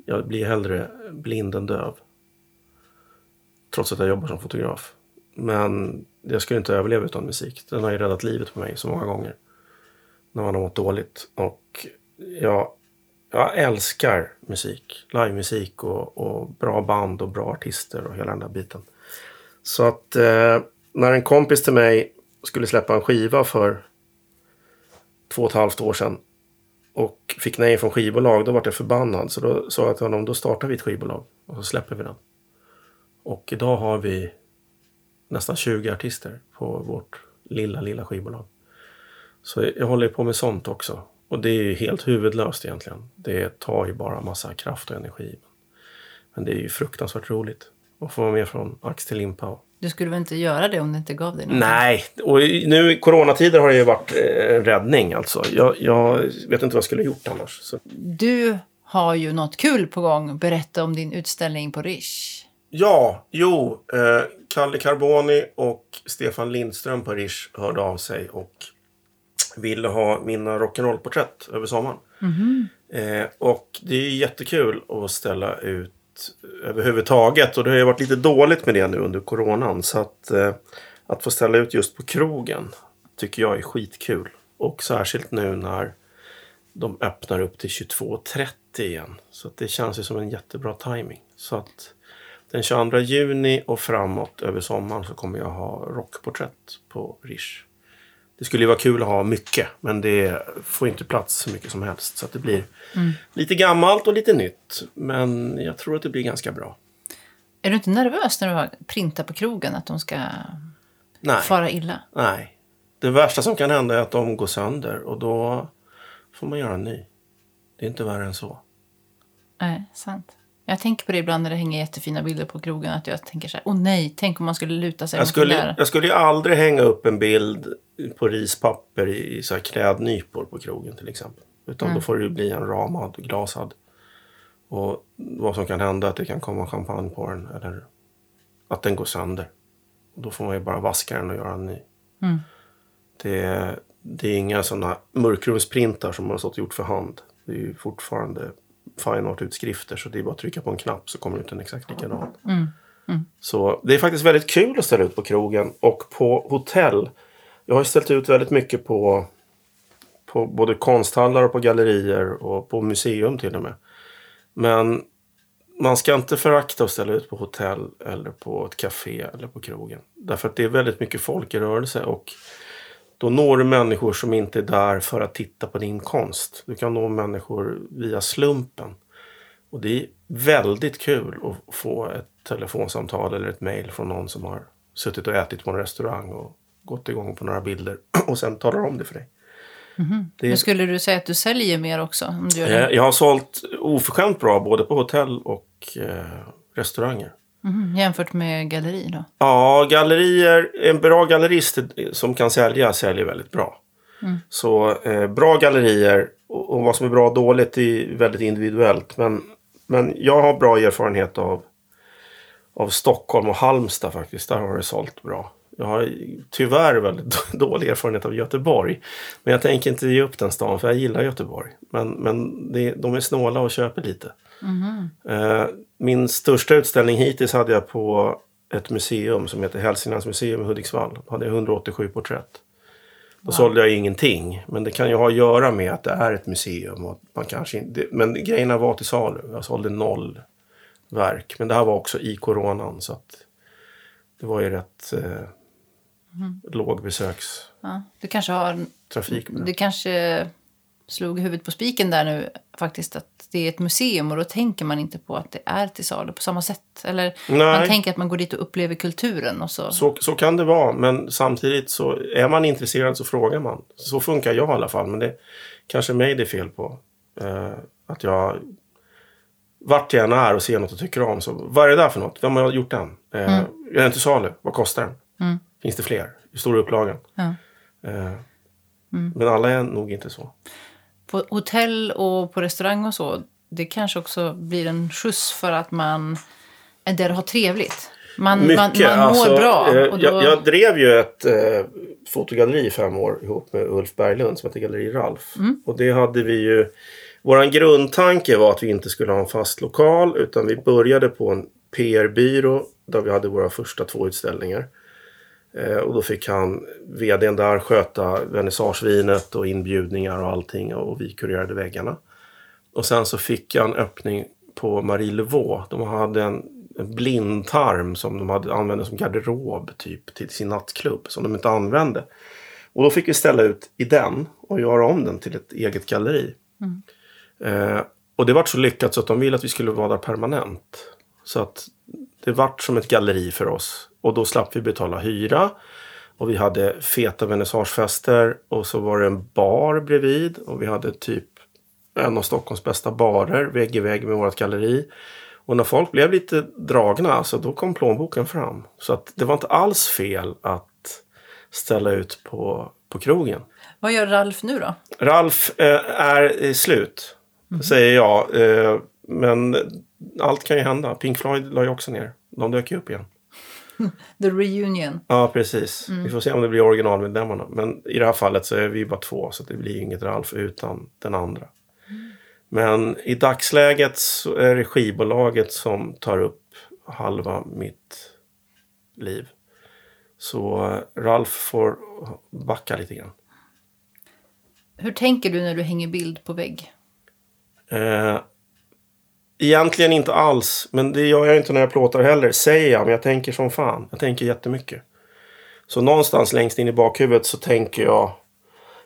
Jag blir hellre blind än döv. Trots att jag jobbar som fotograf. Men jag skulle inte överleva utan musik. Den har ju räddat livet på mig så många gånger. När man har mått dåligt. Och jag, jag älskar musik. Livemusik och, och bra band och bra artister och hela den där biten. Så att eh, när en kompis till mig skulle släppa en skiva för två och ett halvt år sedan och fick nej från skivbolag, då var jag förbannad. Så då sa jag till honom, då startar vi ett skivbolag och så släpper vi den. Och idag har vi nästan 20 artister på vårt lilla, lilla skivbolag. Så jag håller på med sånt också. Och det är ju helt huvudlöst egentligen. Det tar ju bara massa kraft och energi. Men det är ju fruktansvärt roligt att få vara med från ax till limpa. Och... Du skulle väl inte göra det om det inte gav dig något? Nej, och nu i coronatider har det ju varit eh, räddning alltså. Jag, jag vet inte vad jag skulle ha gjort annars. Så. Du har ju något kul på gång. Berätta om din utställning på Rish. Ja, jo. Eh, Kalle Carboni och Stefan Lindström på Rish hörde av sig och ville ha mina rock'n'roll-porträtt över sommaren. Eh, och det är jättekul att ställa ut överhuvudtaget. Och det har ju varit lite dåligt med det nu under coronan. Så att, eh, att få ställa ut just på krogen tycker jag är skitkul. Och särskilt nu när de öppnar upp till 22.30 igen. Så att det känns ju som en jättebra timing. Så att den 22 juni och framåt över sommaren så kommer jag ha rockporträtt på Rish. Det skulle ju vara kul att ha mycket, men det får inte plats så mycket som helst. Så det blir lite gammalt och lite nytt. Men jag tror att det blir ganska bra. Är du inte nervös när du har printat på krogen att de ska Nej, fara illa? nej. Det värsta som kan hända är att de går sönder och då får man göra en ny. Det är inte värre än så. Nej, sant. Jag tänker på det ibland när det hänger jättefina bilder på krogen. Att jag tänker så här, åh nej, tänk om man skulle luta sig Jag mot skulle, jag skulle ju aldrig hänga upp en bild på rispapper i, i så här klädnypor på krogen till exempel. Utan då får det bli en ramad, glasad. Och vad som kan hända är att det kan komma champagne på den eller att den går sönder. Och då får man ju bara vaska den och göra en ny. Det, är- det är inga sådana mörkrumsprintar som man har stått och gjort för hand. Det är ju fortfarande fine art-utskrifter så det är bara att trycka på en knapp så kommer det ut en exakt likadan. Så det är faktiskt väldigt kul att ställa ut på krogen och på hotell. Jag har ställt ut väldigt mycket på, på både konsthallar och på gallerier och på museum till och med. Men man ska inte förakta att ställa ut på hotell eller på ett café eller på krogen. Därför att det är väldigt mycket folk i rörelse och då når du människor som inte är där för att titta på din konst. Du kan nå människor via slumpen. Och det är väldigt kul att få ett telefonsamtal eller ett mejl från någon som har suttit och ätit på en restaurang och gått igång på några bilder och sen talar om det för dig. Det Men skulle du säga att du säljer mer också? Om du gör det? Eh, Jag har sålt oförskämt bra både på hotell och eh, restauranger. Mhm, Jämfört med galleri då? Ja, gallerier, en bra gallerist som kan sälja säljer väldigt bra. Så eh, bra gallerier och, och vad som är bra och dåligt är väldigt individuellt. Men, men jag har bra erfarenhet av, av Stockholm och Halmstad faktiskt. Där har det sålt bra. Jag har tyvärr väldigt dålig erfarenhet av Göteborg. Men jag tänker inte ge upp den stan för jag gillar Göteborg. Men, men det, de är snåla och köper lite. Eh, min största utställning hittills hade jag på ett museum som heter Hälsinglands museum i Hudiksvall. Då hade jag 187 porträtt. Då sålde jag ingenting. Men det kan ju ha att göra med att det är ett museum. Och man kanske inte, men grejerna var till salu. Jag sålde noll verk. Men det här var också i coronan. Så att det var ju rätt eh, låg besökstrafik. Ja. Du kanske har... det. Du kanske slog huvudet på spiken där nu faktiskt. Att det är ett museum och då tänker man inte på att det är till salu på samma sätt. Eller Nej. man tänker att man går dit och upplever kulturen och så. Så, så kan det vara, men samtidigt så är man intresserad så frågar man. Så funkar jag i alla fall, men det kanske mig det är fel på. Eh, att jag vart jag än är och ser något och tycker om. Så, vad är det där för något? Vem har gjort den? Eh, Är den till salu? Vad kostar den? Finns det fler? Hur stor är upplagan? Ja. Eh, Men alla är nog inte så. På hotell och på restaurang och så, det kanske också blir en skjuts för att man är där och har trevligt. Man, man, man Mycket. mår alltså, bra. eh, då, jag, jag drev ju ett eh, fotogalleri i fem år ihop med Ulf Berglund som heter Galleri Ralf. Mm. Och det hade vi ju... Vår grundtanke var att vi inte skulle ha en fast lokal utan vi började på en PR-byrå där vi hade våra första två utställningar. Eh, och då fick han, vdn där, sköta vernissagevinet och inbjudningar och allting och vi kurerade väggarna. Och sen så fick jag en öppning på Marie Levaux. De hade en, en blindtarm som de hade använde som garderob typ till sin nattklubb som de inte använde. Och då fick vi ställa ut i den och göra om den till ett eget galleri. Eh, och det vart så lyckat så att de ville att vi skulle vara där permanent. Så att det vart som ett galleri för oss. Och då slapp vi betala hyra. Och vi hade feta vernissagefester. Och så var det en bar bredvid. Och vi hade typ en av Stockholms bästa barer vägg i vägg med vårt galleri. Och när folk blev lite dragna så då kom plånboken fram. Så att det var inte alls fel att ställa ut på, på krogen. Vad gör Ralf nu då? Ralf eh, är slut, säger jag. Eh, men allt kan ju hända. Pink Floyd la ju också ner. De dök ju upp igen. The Reunion. Ja, precis. Vi får se om det blir originalmedlemmarna. Men i det här fallet så är vi bara två, så det blir inget Ralf utan den andra. Men i dagsläget så är det skivbolaget som tar upp halva mitt liv. Så eh, Ralf får backa lite grann. Hur tänker du när du hänger bild på vägg? Eh, egentligen inte alls, men det gör jag inte när jag plåtar heller. Säger jag, men jag tänker som fan. Jag tänker jättemycket. Så någonstans längst in i bakhuvudet så tänker jag...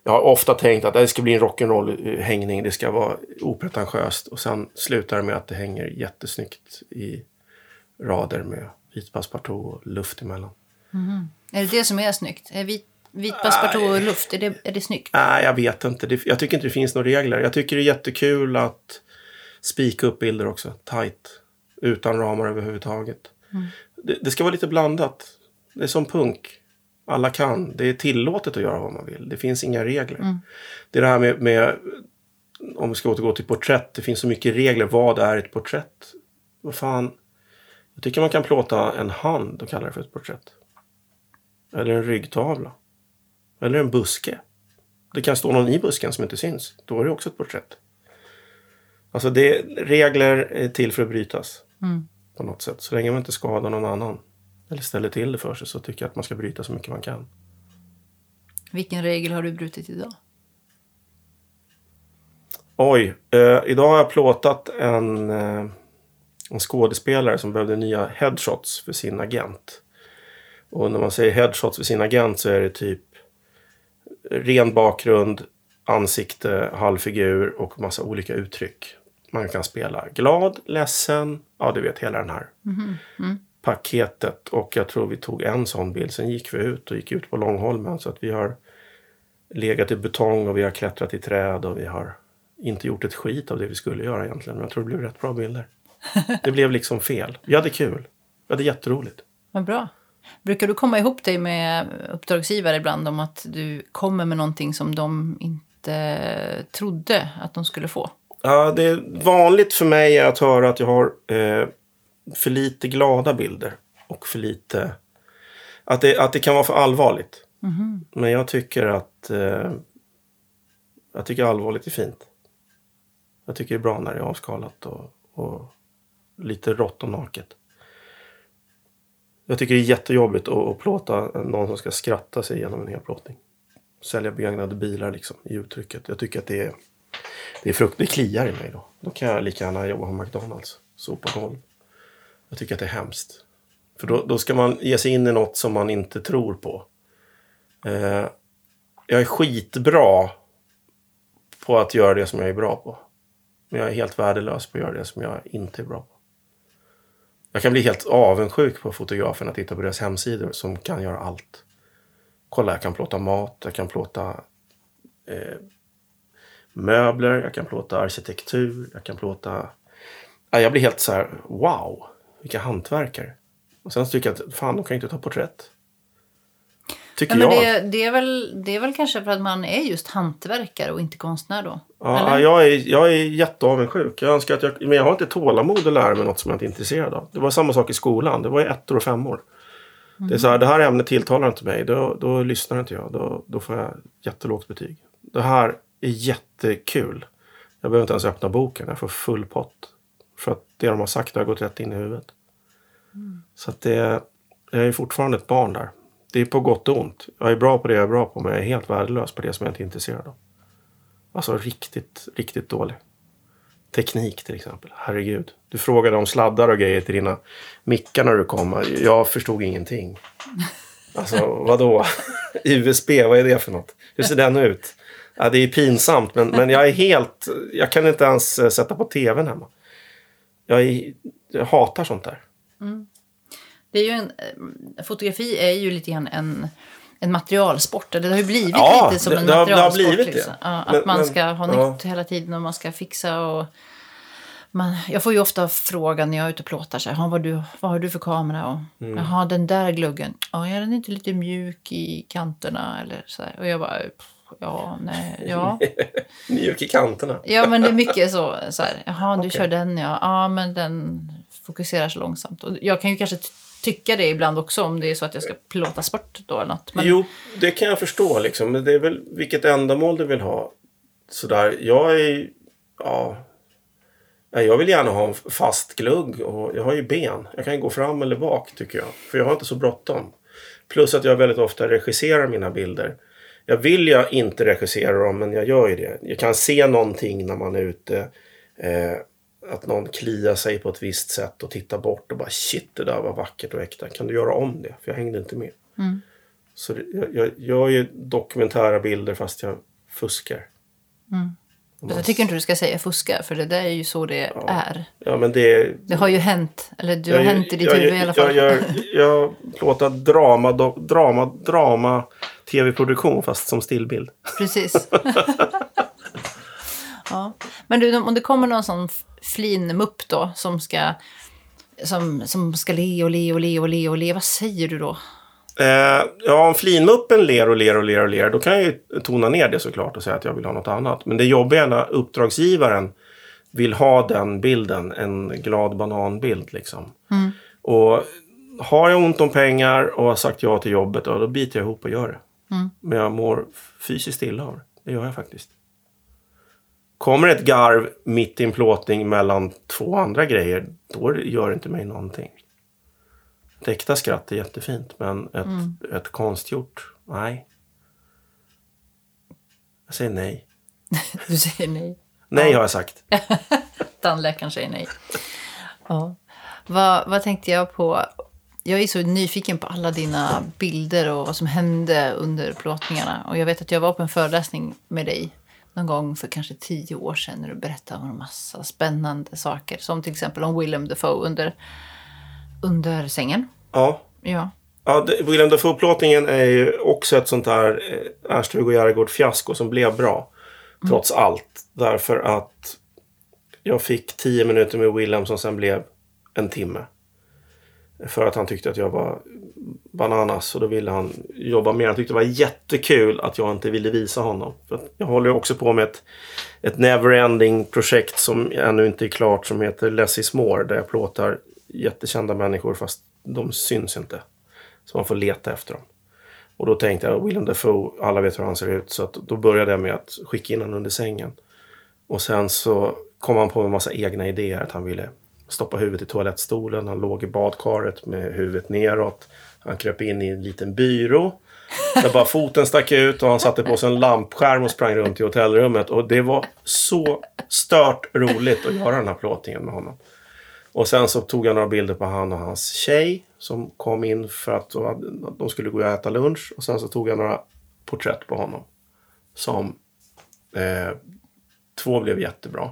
Jag har ofta tänkt att det ska bli en rock'n'roll-hängning. Det ska vara opretentiöst. Och sen slutar det med att det hänger jättesnyggt i rader med vit passepartout och luft emellan. Är det det som är snyggt? Är vit, vit passepartout och luft, är det, är det snyggt? Nej, jag vet inte. Det, jag tycker inte det finns några regler. Jag tycker det är jättekul att spika upp bilder också, tight. Utan ramar överhuvudtaget. Det, det ska vara lite blandat. Det är som punk. Alla kan. Det är tillåtet att göra vad man vill. Det finns inga regler. Det är det här med, med, om vi ska återgå till porträtt. Det finns så mycket regler. Vad är ett porträtt? Vad fan. Jag tycker man kan plåta en hand och kalla det för ett porträtt. Eller en ryggtavla. Eller en buske. Det kan stå någon i busken som inte syns. Då är det också ett porträtt. Alltså det, regler är till för att brytas. På något sätt. Så länge man inte skadar någon annan. Eller ställer till det för sig så tycker jag att man ska bryta så mycket man kan. Vilken regel har du brutit idag? Oj, eh, idag har jag plåtat en, eh, en skådespelare som behövde nya headshots för sin agent. Och när man säger headshots för sin agent så är det typ ren bakgrund, ansikte, halvfigur och massa olika uttryck. Man kan spela glad, ledsen, ja du vet hela den här paketet. Och jag tror vi tog en sån bild, sen gick vi ut och gick ut på Långholmen. Så att vi har legat i betong och vi har klättrat i träd och vi har inte gjort ett skit av det vi skulle göra egentligen. Men jag tror det blev rätt bra bilder. Det blev liksom fel. Vi hade kul. Vi hade jätteroligt. Vad bra. Brukar du komma ihop dig med uppdragsgivare ibland om att du kommer med någonting som de inte trodde att de skulle få? Ja, det är vanligt för mig att höra att jag har eh, för lite glada bilder. Och för lite... Att det, att det kan vara för allvarligt. Men jag tycker att... Eh, jag tycker allvarligt är fint. Jag tycker det är bra när det är avskalat och, och lite rått och naket. Jag tycker det är jättejobbigt att, att plåta någon som ska skratta sig igenom en hel plåtning. Sälja begagnade bilar liksom i uttrycket. Jag tycker att det är, det är frukt, det kliar i mig då. Då kan jag lika gärna jobba på McDonalds. Sopa golv. Jag tycker att det är hemskt. För då, då ska man ge sig in i något som man inte tror på. Eh, jag är skitbra på att göra det som jag är bra på. Men jag är helt värdelös på att göra det som jag inte är bra på. Jag kan bli helt avundsjuk på fotograferna att titta på deras hemsidor som kan göra allt. Kolla, jag kan plåta mat, jag kan plåta eh, möbler, jag kan plåta arkitektur, jag kan plåta... Ja, jag blir helt så här, wow, vilka hantverkare. Och sen så tycker jag att fan, de kan ju inte ta porträtt. Tycker Ja, men jag. det, det, är väl, det är väl kanske för att man är just hantverkare och inte konstnär då? Ja, Eller? jag, är, jag är jätteavundsjuk. Jag önskar att jag, men jag har inte tålamod att lära mig något som jag inte är intresserad av. Det var samma sak i skolan. Det var ettor och femmor. Det är så här, det här ämnet tilltalar inte mig. Då, då lyssnar inte jag. Då, då får jag jättelågt betyg. Det här är jättekul. Jag behöver inte ens öppna boken. Jag får full pott. För att det de har sagt har gått rätt in i huvudet. Så att det, jag är fortfarande ett barn där. Det är på gott och ont. Jag är bra på det jag är bra på, men jag är helt värdelös på det som jag inte är intresserad av. Alltså riktigt, riktigt dålig. Teknik till exempel. Herregud. Du frågade om sladdar och grejer till dina mickar när du kom. Jag förstod ingenting. Alltså vadå? USB, vad är det för något? Hur ser den ut? Ja, det är pinsamt, men, men jag är helt... Jag kan inte ens eh, sätta på tvn hemma. Jag, är, jag hatar sånt där. Det är ju en, eh, fotografi är ju lite grann en, en materialsport. Eller det har ju blivit Ja, lite som det- en det har- det har materialsport. blivit det. liksom. Ja, att Men- man men- ska ha ja. nytt hela tiden och man ska fixa. Och man, jag får ju ofta frågan när jag är ute och plåtar. Så här, "Ja, vad, du, vad har du för kamera? Och, Mm. Jaha, den där gluggen. Ja, är den inte lite mjuk i kanterna? Eller så här. Och jag bara, "Pff, ja, nej, ja. Mjuk i kanterna. Ja, men det är mycket så. så här, Jaha, du Okej. kör den ja. Ja, men den fokuserar så långsamt. Och jag kan ju kanske ty- tycka det ibland också om det är så att jag ska plåta sport då eller något. Men, Jo, det kan jag förstå liksom. Men det är väl vilket ändamål du vill ha. Sådär, jag är... Ja... Jag vill gärna ha en fast glugg och jag har ju ben. Jag kan ju gå fram eller bak tycker jag. För jag har inte så bråttom. Plus att jag väldigt ofta regisserar mina bilder. Jag vill ju inte regissera dem men jag gör ju det. Jag kan se någonting när man är ute. Eh, att någon kliar sig på ett visst sätt och tittar bort och bara shit det där var vackert och äkta. Kan du göra om det? För jag hängde inte med. Så det, jag, jag gör ju dokumentära bilder fast jag fuskar. Jag tycker inte du ska säga fuska, för det där är ju så det är. Ja men det... Det har ju hänt. Eller det har jag, hänt i ditt jag, huvud i alla fall. Jag, jag, jag plåtar drama, drama, drama, tv-produktion fast som stillbild. Precis. Ja. Men du, om det kommer någon sån flinmupp då som ska, som, som ska le och le och le och le och le, vad säger du då? Eh, ja, om flinmuppen ler och ler och ler och ler, då kan jag ju tona ner det såklart och säga att jag vill ha något annat. Men det jobbiga är när uppdragsgivaren vill ha den bilden, en glad bananbild liksom. Mm. Och har jag ont om pengar och har sagt ja till jobbet, ja, då biter jag ihop och gör det. Mm. Men jag mår fysiskt illa av det. Det gör jag faktiskt. Kommer ett garv mitt i en plåtning mellan två andra grejer, då gör det inte mig någonting. Ett äkta skratt är jättefint, men ett, Mm. ett konstgjort, nej. Jag säger nej. Du säger nej. Nej har jag sagt. Tandläkaren säger nej. Ja. Vad, vad tänkte jag på? Jag är så nyfiken på alla dina bilder och vad som hände under plåtningarna. Och jag vet att jag var på en föreläsning med dig någon gång för kanske tio år sedan när du berättade om en massa spännande saker. Som till exempel om Willem Dafoe under, under sängen. Ja. Ja. Ja, William Dafoe-plåtningen är ju också ett sånt här eh, Ernst Hugo Järegård-fiasko som blev bra. Trots allt. Därför att jag fick tio minuter med William som sen blev en timme. För att han tyckte att jag var bananas och då ville han jobba mer. Han tyckte det var jättekul att jag inte ville visa honom. För jag håller också på med ett, ett never-ending projekt som ännu inte är klart som heter Less is more. Där jag plåtar jättekända människor fast de syns inte. Så man får leta efter dem. Och då tänkte jag, William Dafoe, alla vet hur han ser ut. Så att då började jag med att skicka in honom under sängen. Och sen så kom han på en massa egna idéer. Att han ville stoppa huvudet i toalettstolen. Han låg i badkaret med huvudet neråt. Han kröp in i en liten byrå. Där bara foten stack ut och han satte på sig en lampskärm och sprang runt i hotellrummet. Och det var så stört roligt att göra den här plåtningen med honom. Och sen så tog jag några bilder på han och hans tjej som kom in för att de hade- de skulle gå och äta lunch. Och sen så tog jag några porträtt på honom. Som eh, två blev jättebra.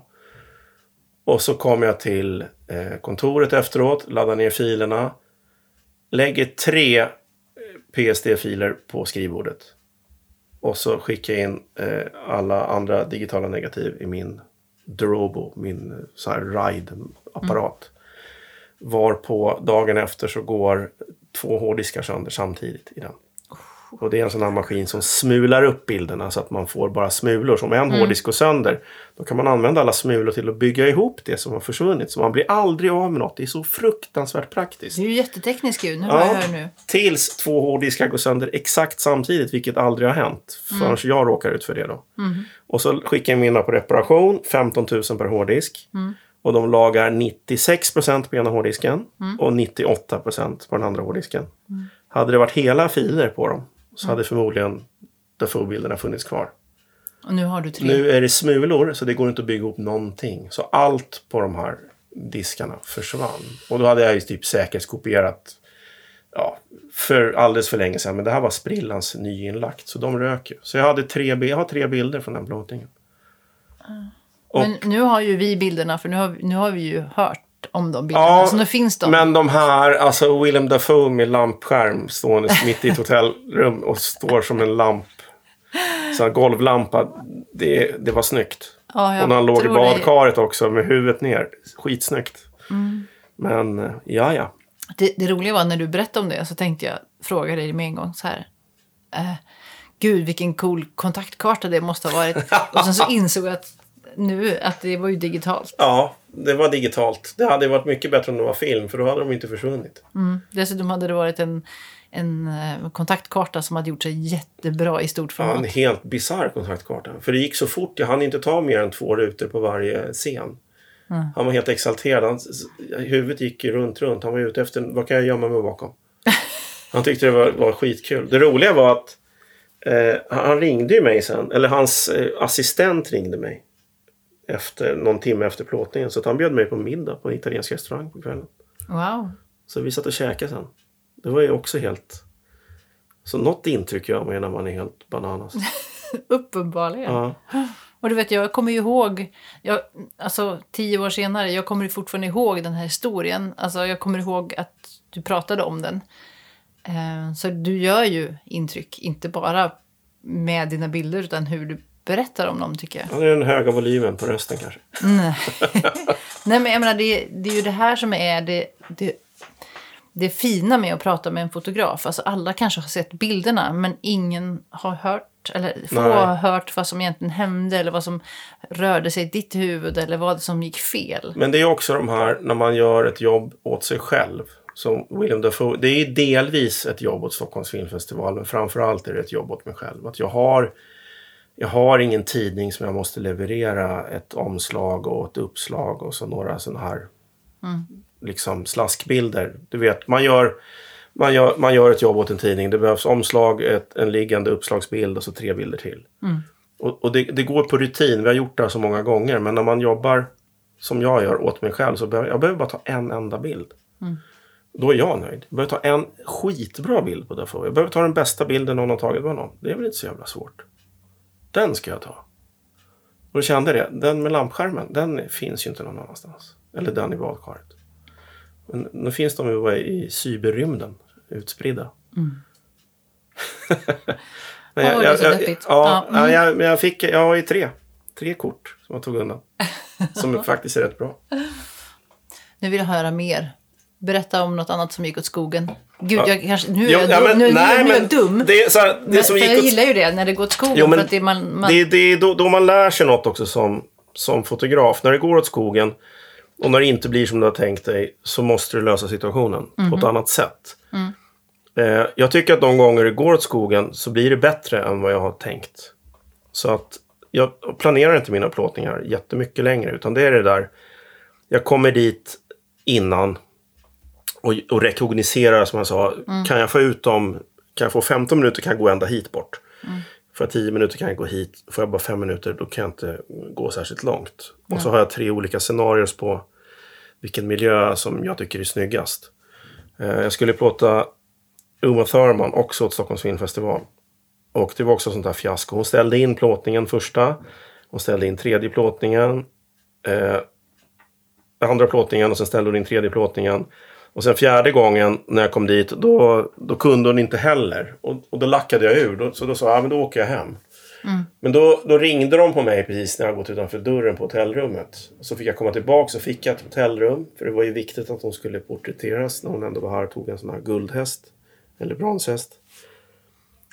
Och så kom jag till eh, kontoret efteråt, laddade ner filerna. Lägger tre eh, PSD-filer på skrivbordet. Och så skickar jag in eh, alla andra digitala negativ i min Drobo, min eh, så här RIDE-apparat. Mm. Varpå dagen efter så går två hårddiskar sönder samtidigt i den. Och det är en sån här maskin som smular upp bilderna så att man får bara smulor. Så om en hårddisk går sönder, då kan man använda alla smulor till att bygga ihop det som har försvunnit. Så man blir aldrig av med något. Det är så fruktansvärt praktiskt. Du är ju jätteteknisk ju. Nu jag här nu. Tills två hårddiskar går sönder exakt samtidigt, vilket aldrig har hänt. Förrän jag råkar ut för det då. Och så skickar jag mina på reparation, 15 000 per hårddisk. Och de lagar 96% på ena hårddisken och 98% på den andra hårddisken. Hade det varit hela filer på dem så hade förmodligen Dafoe-bilderna funnits kvar. Och nu har du tre. Nu är det smulor så det går inte att bygga ihop någonting. Så allt på de här diskarna försvann. Och då hade jag ju typ säkerhetskopierat ja, för alldeles för länge sedan. Men det här var sprillans nyinlagt. Så de rök ju. Så jag, hade tre, jag har tre bilder från den plåtningen. Och, Men nu har ju vi bilderna, för nu har, nu har vi ju hört om de bilderna. Ja, så nu finns de. men de här, alltså Willem Dafoe med lampskärm stående mitt i ett hotellrum och står som en lamp. Så här golvlampa. Det, det var snyggt. ja, Och när han låg i tror det- badkaret också med huvudet ner. Skitsnyggt. Mm. Men eh, ja, ja. Det, det roliga var när du berättade om det så tänkte jag fråga dig med en gång så här. Eh, Gud, vilken cool kontaktkarta det måste ha varit. Och sen så insåg jag att nu att det var ju digitalt. Ja, det var digitalt. Det hade varit mycket bättre om det var film för då hade de inte försvunnit. Mm. Dessutom hade det varit en, en eh, kontaktkarta som hade gjort sig jättebra i stort Ja, en format. helt bisarr kontaktkarta. För det gick så fort. Jag hann inte ta mer än två rutor på varje scen. Mm. Han var helt exalterad. Han, huvudet gick runt, runt. Han var ute efter vad kan jag gömma mig bakom. Han tyckte det var, var skitkul. Det roliga var att eh, han ringde ju mig sen. Eller hans eh, assistent ringde mig. Efter, någon timme efter plåtningen. Så han bjöd mig på middag på en italiensk restaurang på kvällen. Wow. Så vi satt och käkade sen. Det var ju också helt... Så något intryck gör man ju när man är helt bananas. Uppenbarligen. Ja. Och du vet, jag kommer ju ihåg, jag, alltså tio år senare, jag kommer fortfarande ihåg den här historien. Alltså jag kommer ihåg att du pratade om den. Eh, så du gör ju intryck, inte bara med dina bilder utan hur du berättar om dem tycker jag. Ja, det är den höga volymen på rösten kanske. Nej. Nej, men jag menar, det, det är ju det här som är det, det, det fina med att prata med en fotograf. Alltså alla kanske har sett bilderna, men ingen har hört, eller få har hört vad som egentligen hände, eller vad som rörde sig i ditt huvud, eller vad som gick fel. Men det är också de här när man gör ett jobb åt sig själv. Som William Dafoe. Det är delvis ett jobb åt Stockholms filmfestival. Men framförallt är det ett jobb åt mig själv. Att jag har, jag har ingen tidning som jag måste leverera ett omslag och ett uppslag och så några sådana här liksom slaskbilder. Du vet, man gör, man, gör, man gör ett jobb åt en tidning. Det behövs omslag, ett, en liggande uppslagsbild och så tre bilder till. Och, och det, det går på rutin. Vi har gjort det här så många gånger. Men när man jobbar som jag gör åt mig själv så behöver jag behöver bara ta en enda bild. Då är jag nöjd. Jag behöver ta en skitbra bild på Dafoe. Jag behöver ta den bästa bilden någon har tagit på honom. Det är väl inte så jävla svårt. Den ska jag ta. Och då kände jag det. Den med lampskärmen, den finns ju inte någon annanstans. Eller den i badkaret. Men nu finns de ju i cyberrymden, utspridda. Men Åh, det är så deppigt. Ja, mm. ja, jag, men jag fick, jag har ju tre. Tre kort som jag tog undan. Som faktiskt är rätt bra. Nu vill jag höra mer. Berätta om något annat som gick åt skogen. Gud, Ja. jag kanske, nu är Jo, jag, ja, men- nu, nej, nu, är jag men dum. Det, är så här, det Men, som gick jag åt gillar ju det, när det går åt skogen. Jo, men för att det, man, man, Det, det är då, då man lär sig något också som, som fotograf. När det går åt skogen och när det inte blir som du har tänkt dig så måste du lösa situationen på ett annat sätt. Eh, jag tycker att de gånger det går åt skogen så blir det bättre än vad jag har tänkt. Så att jag planerar inte mina plåtningar jättemycket längre utan det är det där. Jag kommer dit innan och, och rekogniserar som jag sa. Kan jag få ut dem, kan jag få 15 minuter kan jag gå ända hit bort. Får jag 10 minuter kan jag gå hit. Får jag bara 5 minuter då kan jag inte gå särskilt långt. Och så har jag tre olika scenarier på vilken miljö som jag tycker är snyggast. Eh, jag skulle plåta Uma Thurman också åt Stockholms filmfestival. Och det var också sånt där fiasko. Hon ställde in plåtningen första. Hon ställde in tredje plåtningen. Eh, andra plåtningen och sen ställde hon in tredje plåtningen. Och sen fjärde gången när jag kom dit, då, då kunde hon inte heller. Och, och då lackade jag ur. Då, så då sa jag, ja, men då åker jag hem. Men då, då ringde de på mig precis när jag gått utanför dörren på hotellrummet. Så fick jag komma tillbaka så fick jag ett hotellrum. För det var ju viktigt att hon skulle porträtteras när hon ändå var här och tog en sån här guldhäst. Eller bronshäst.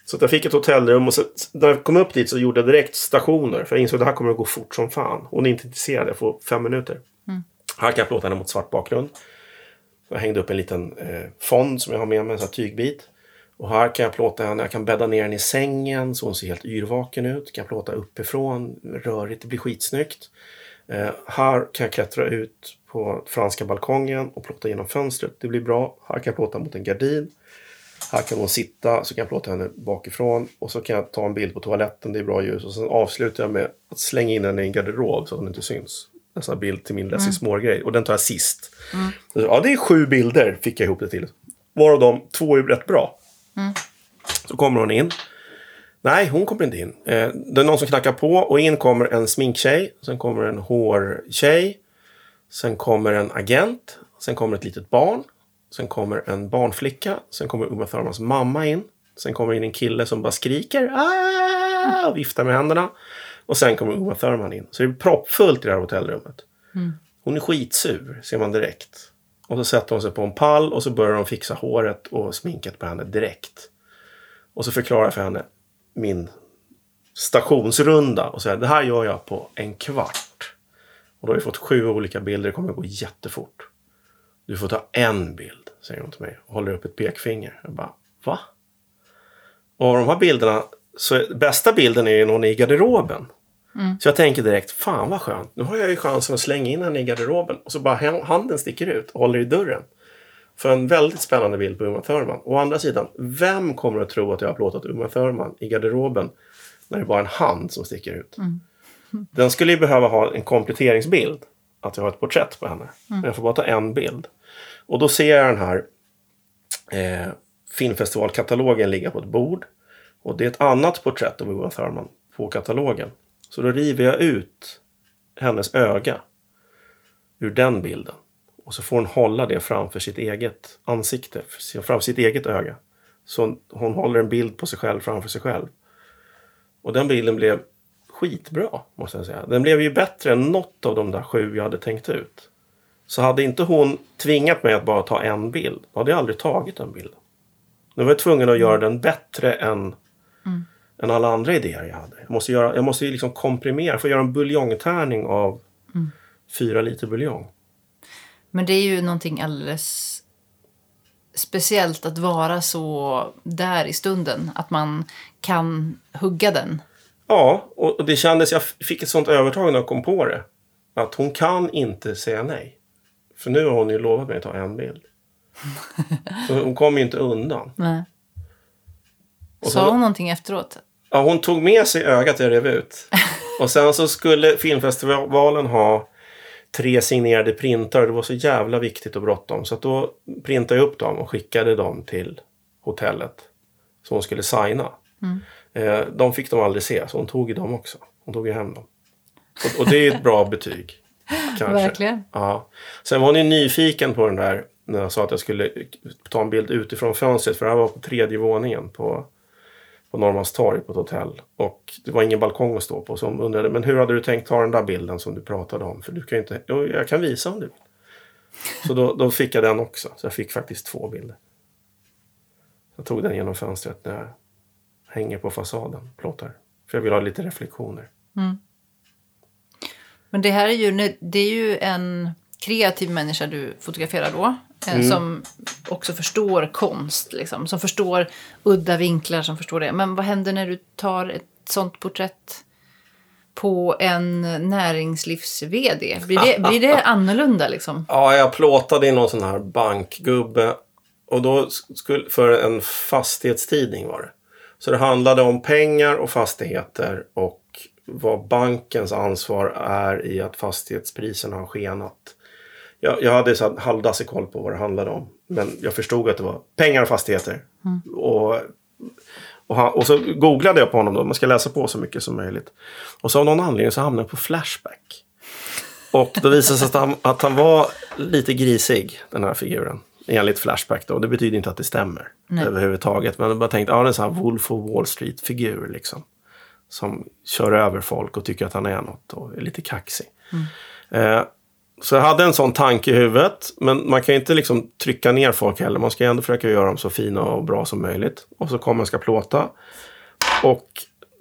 Så jag fick ett hotellrum och så, när jag kom upp dit så gjorde jag direkt stationer. För jag insåg att det här kommer att gå fort som fan. Hon är inte intresserad, jag får fem minuter. Här kan jag plåta henne mot svart bakgrund. Jag hängde upp en liten eh, fond som jag har med mig, en sån här tygbit. Och här kan jag plåta henne, jag kan bädda ner henne i sängen så hon ser helt yrvaken ut. Kan jag plåta uppifrån, rörigt, det blir skitsnyggt. Eh, här kan jag klättra ut på franska balkongen och plåta genom fönstret. Det blir bra. Här kan jag plåta mot en gardin. Här kan hon sitta, så kan jag plåta henne bakifrån. Och så kan jag ta en bild på toaletten, det är bra ljus. Och sen avslutar jag med att slänga in henne i en garderob så att hon inte syns. En sån här bild till min Lassie Small-grej. Och den tar jag sist. Så, Ja, det är sju bilder fick jag ihop det till. Varav de två är rätt bra. Så kommer hon in. Nej, hon kommer inte in. Eh, det är någon som knackar på och in kommer en sminktjej. Sen kommer en hårtjej. Sen kommer en agent. Sen kommer ett litet barn. Sen kommer en barnflicka. Sen kommer Uma Thurmans mamma in. Sen kommer in en kille som bara skriker "Ah!" och viftar med händerna. Och sen kommer Uma Thurman in. Så det är proppfullt i det här hotellrummet. Hon är skitsur, ser man direkt. Och så sätter hon sig på en pall och så börjar de fixa håret och sminket på henne direkt. Och så förklarar jag för henne min stationsrunda och säger det här gör jag på en kvart. Och då har vi fått sju olika bilder, det kommer att gå jättefort. Du får ta en bild, säger hon till mig och håller upp ett pekfinger. Jag bara, va? Och de här bilderna, så bästa bilden är ju när hon är i garderoben. Så jag tänker direkt, fan vad skönt. Nu har jag ju chansen att slänga in henne i garderoben. Och så bara ha- handen sticker ut och håller i dörren. För en väldigt spännande bild på Uma Thurman. Å andra sidan, vem kommer att tro att jag har plåtat Uma Thurman i garderoben när det bara är en hand som sticker ut? Den skulle ju behöva ha en kompletteringsbild. Att jag har ett porträtt på henne. Men jag får bara ta en bild. Och då ser jag den här eh, filmfestivalkatalogen ligga på ett bord. Och det är ett annat porträtt av Uma Thurman på katalogen. Så då river jag ut hennes öga ur den bilden. Och så får hon hålla det framför sitt eget ansikte, framför sitt eget öga. Så hon håller en bild på sig själv framför sig själv. Och den bilden blev skitbra, måste jag säga. Den blev ju bättre än något av de där sju jag hade tänkt ut. Så hade inte hon tvingat mig att bara ta en bild, då hade jag aldrig tagit den bilden. Nu var jag tvungen att göra den bättre än, än alla andra idéer jag hade. Jag måste, göra, jag måste liksom komprimera, få göra en buljongtärning av fyra liter buljong. Men det är ju någonting alldeles speciellt att vara så där i stunden. Att man kan hugga den. Ja, och och det kändes, jag fick ett sånt övertag när jag kom på det. Att hon kan inte säga nej. För nu har hon ju lovat mig att ta en bild. Så hon kommer ju inte undan. Nej. Och Sa så- hon någonting efteråt? Ja, hon tog med sig ögat jag rev ut. Och sen så skulle filmfestivalen ha tre signerade printar. Det var så jävla viktigt och bråttom. Så då printade jag upp dem och skickade dem till hotellet. Som hon skulle signa. Eh, de fick de aldrig se, så hon tog ju dem också. Hon tog ju hem dem. Och, och det är ett bra betyg. Kanske. Verkligen. Ja. Sen var hon ju nyfiken på den där när jag sa att jag skulle ta en bild utifrån fönstret. För det här var på tredje våningen på, på Norrmalmstorg på ett hotell. Och det var ingen balkong att stå på. Så hon undrade, men hur hade du tänkt ta den där bilden som du pratade om? För du kan ju inte, jo, jag kan visa om du vill. Så då, då fick jag den också. Så jag fick faktiskt två bilder. Jag tog den genom fönstret när jag hänger på fasaden, plåtar. För jag vill ha lite reflektioner. Mm. Men det här är ju, det är ju en kreativ människa du fotograferar då eh, Mm. Som också förstår konst, liksom. Som förstår udda vinklar, som förstår det. Men vad händer när du tar ett sånt porträtt på en näringslivs-VD? Blir det, blir det annorlunda liksom? Ja, jag plåtade i någon sån här bankgubbe. Och då skulle, för en fastighetstidning var det. Så det handlade om pengar och fastigheter och vad bankens ansvar är i att fastighetspriserna har skenat. Jag, jag hade så halvdassig koll på vad det handlade om. Men jag förstod att det var pengar och fastigheter. Och, och, han, och så googlade jag på honom då. Man ska läsa på så mycket som möjligt. Och så av någon anledning så hamnade jag på Flashback. Och då visade sig att han, att han var lite grisig, den här figuren. Enligt Flashback då. Det betyder inte att det stämmer Nej. överhuvudtaget. Men jag bara tänkte, ja det är en sån här Wolf of Wall Street-figur liksom. Som kör över folk och tycker att han är något och är lite kaxig. Eh, så jag hade en sån tanke i huvudet. Men man kan ju inte liksom trycka ner folk heller. Man ska ju ändå försöka göra dem så fina och bra som möjligt. Och så kommer jag ska plåta. Och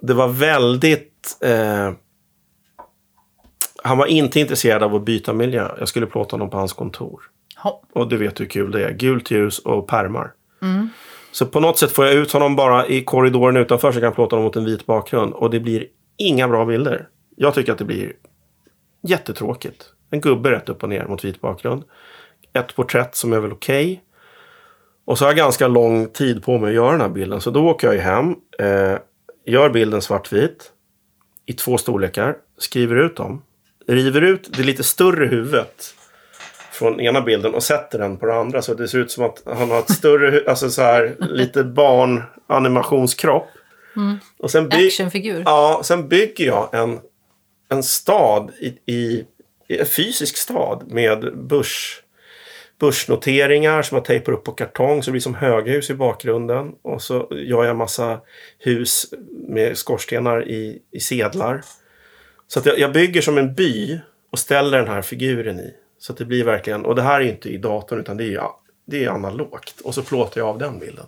det var väldigt... Eh, han var inte intresserad av att byta miljö. Jag skulle plåta honom på hans kontor. Ja. Och du vet hur kul det är. Gult ljus och pärmar. Så på något sätt får jag ut honom bara i korridoren utanför så kan jag plåta honom mot en vit bakgrund. Och det blir inga bra bilder. Jag tycker att det blir jättetråkigt. En gubbe rätt upp och ner mot vit bakgrund. Ett porträtt som är väl okej. Och så har jag ganska lång tid på mig att göra den här bilden. Så då åker jag ju hem. Eh, gör bilden svartvit. I två storlekar. Skriver ut dem. River ut det lite större huvudet från ena bilden och sätter den på den andra. Så det ser ut som att han har ett större, alltså så här lite barn-animationskropp. Och sen, Actionfigur. ja, sen bygger jag en, en stad i, i, fysisk stad med börs, börsnoteringar som jag tejpar upp på kartong så det blir som höghus i bakgrunden. Och så gör jag massa hus med skorstenar i, i sedlar. Så att jag, jag bygger som en by och ställer den här figuren i. Så att det blir verkligen, och det här är inte i datorn utan det är det är analogt. Och så plåtar jag av den bilden.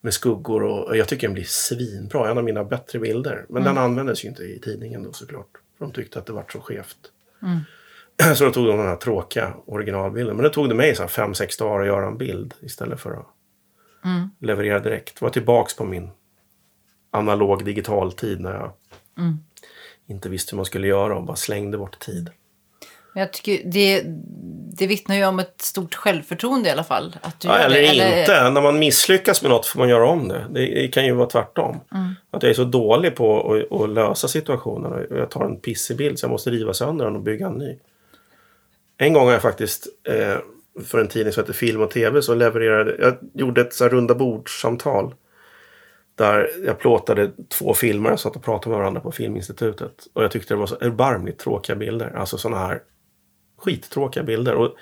Med skuggor och, och jag tycker den blir svinbra. En av mina bättre bilder. Men den användes ju inte i tidningen då såklart. För de tyckte att det var så skevt. Så då tog de den här tråkiga originalbilden. Men det tog det mig så här fem, sex dagar att göra en bild istället för att leverera direkt. Var tillbaks på min analog digital tid när jag inte visste hur man skulle göra och bara slängde bort tid. Men Jag tycker det, det vittnar ju om ett stort självförtroende i alla fall. Att du Ja, eller det. inte. När man misslyckas med något får man göra om det. Det, det kan ju vara tvärtom. Att jag är så dålig på att, att lösa situationen. Jag tar en pissig bild så jag måste riva sönder den och bygga en ny. En gång har jag faktiskt eh, för en tidning som heter Film och TV så levererade jag gjorde ett så här runda bordsamtal Där jag plåtade två filmer och satt och pratade med varandra på Filminstitutet. Och jag tyckte det var så erbarmligt tråkiga bilder. Alltså sådana här skittråkiga bilder. Och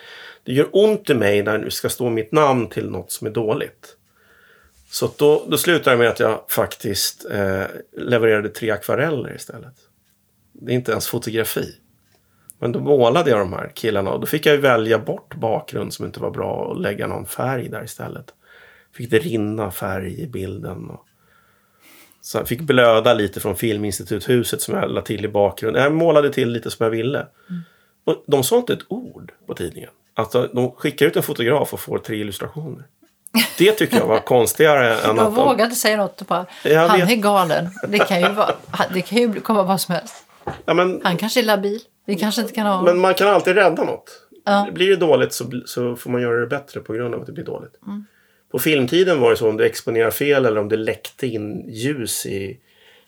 det gör ont i mig när det ska stå mitt namn till något som är dåligt. Så då, då slutade det med att jag faktiskt eh, levererade tre akvareller istället. Det är inte ens fotografi. Men då målade jag de här killarna och då fick jag välja bort bakgrund som inte var bra och lägga någon färg där istället. Fick det rinna färg i bilden. Och... Så fick blöda lite från Filminstituthuset som jag la till i bakgrunden. Jag målade till lite som jag ville. Mm. Och de sa inte ett ord på tidningen. Alltså, de skickar ut en fotograf och får tre illustrationer. Det tycker jag var konstigare än att Jag vågade säga något bara, jag han vet. är galen. Det kan ju, vara, det kan ju komma vad som helst. Ja, men, han kanske är labil. Vi kanske inte kan ha... Men man kan alltid rädda något. Ja. Blir det dåligt så, så får man göra det bättre på grund av att det blir dåligt. Mm. På filmtiden var det så om du exponerar fel eller om det läckte in ljus i,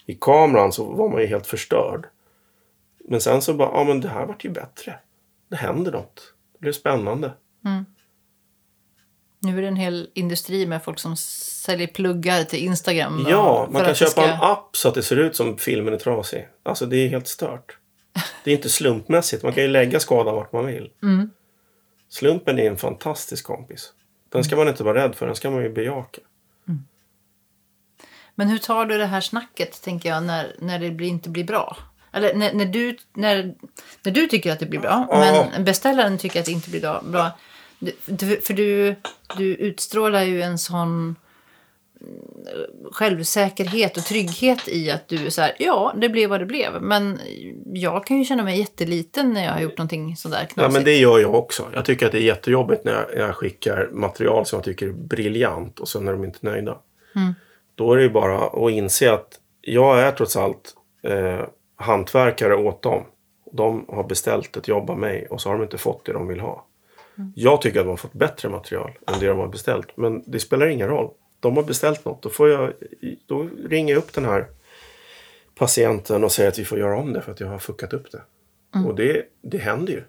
i kameran så var man ju helt förstörd. Men sen så bara, ja men det här vart ju bättre. Det händer något. Det blir spännande. Mm. Nu är det en hel industri med folk som säljer pluggar till Instagram. Ja, man kan köpa ska... en app så att det ser ut som filmen är trasig. Alltså det är helt stört. Det är inte slumpmässigt. Man kan ju lägga skadan vart man vill. Mm. Slumpen är en fantastisk kompis. Den ska man inte vara rädd för, den ska man ju bejaka. Mm. Men hur tar du det här snacket, tänker jag, när, när det blir, inte blir bra? Eller när, när, du, när, när du tycker att det blir bra, ja. men beställaren tycker att det inte blir bra. För du, du utstrålar ju en sån självsäkerhet och trygghet i att du är så här, ja, det blev vad det blev. Men jag kan ju känna mig jätteliten när jag har gjort någonting sådär knasigt. Ja, men det gör jag också. Jag tycker att det är jättejobbigt när jag, när jag skickar material som jag tycker är briljant och sen är de inte nöjda. Mm. Då är det ju bara att inse att jag är trots allt eh, hantverkare åt dem. De har beställt ett jobb av mig och så har de inte fått det de vill ha. Mm. Jag tycker att de har fått bättre material än det de har beställt. Men det spelar ingen roll. De har beställt något. Då, får jag, då ringer jag upp den här patienten och säger att vi får göra om det för att jag har fuckat upp det. Mm. Och det, det händer ju.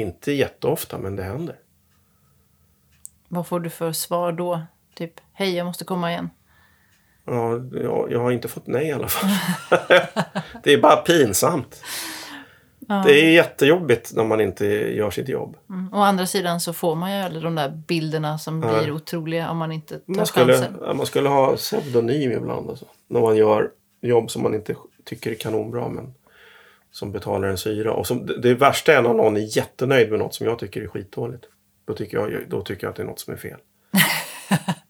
Inte jätteofta, men det händer. Vad får du för svar då? Typ, hej jag måste komma igen. Ja, jag, jag har inte fått nej i alla fall. det är bara pinsamt. Ja. Det är jättejobbigt när man inte gör sitt jobb. Mm. Å andra sidan så får man ju alla de där bilderna som ja. blir otroliga om man inte tar man skulle, chansen. Man skulle ha pseudonym ibland. Alltså, när man gör jobb som man inte tycker är kanonbra men som betalar en syra. Och som, det värsta är när någon är jättenöjd med något som jag tycker är skitdåligt. Då tycker jag, då tycker jag att det är något som är fel.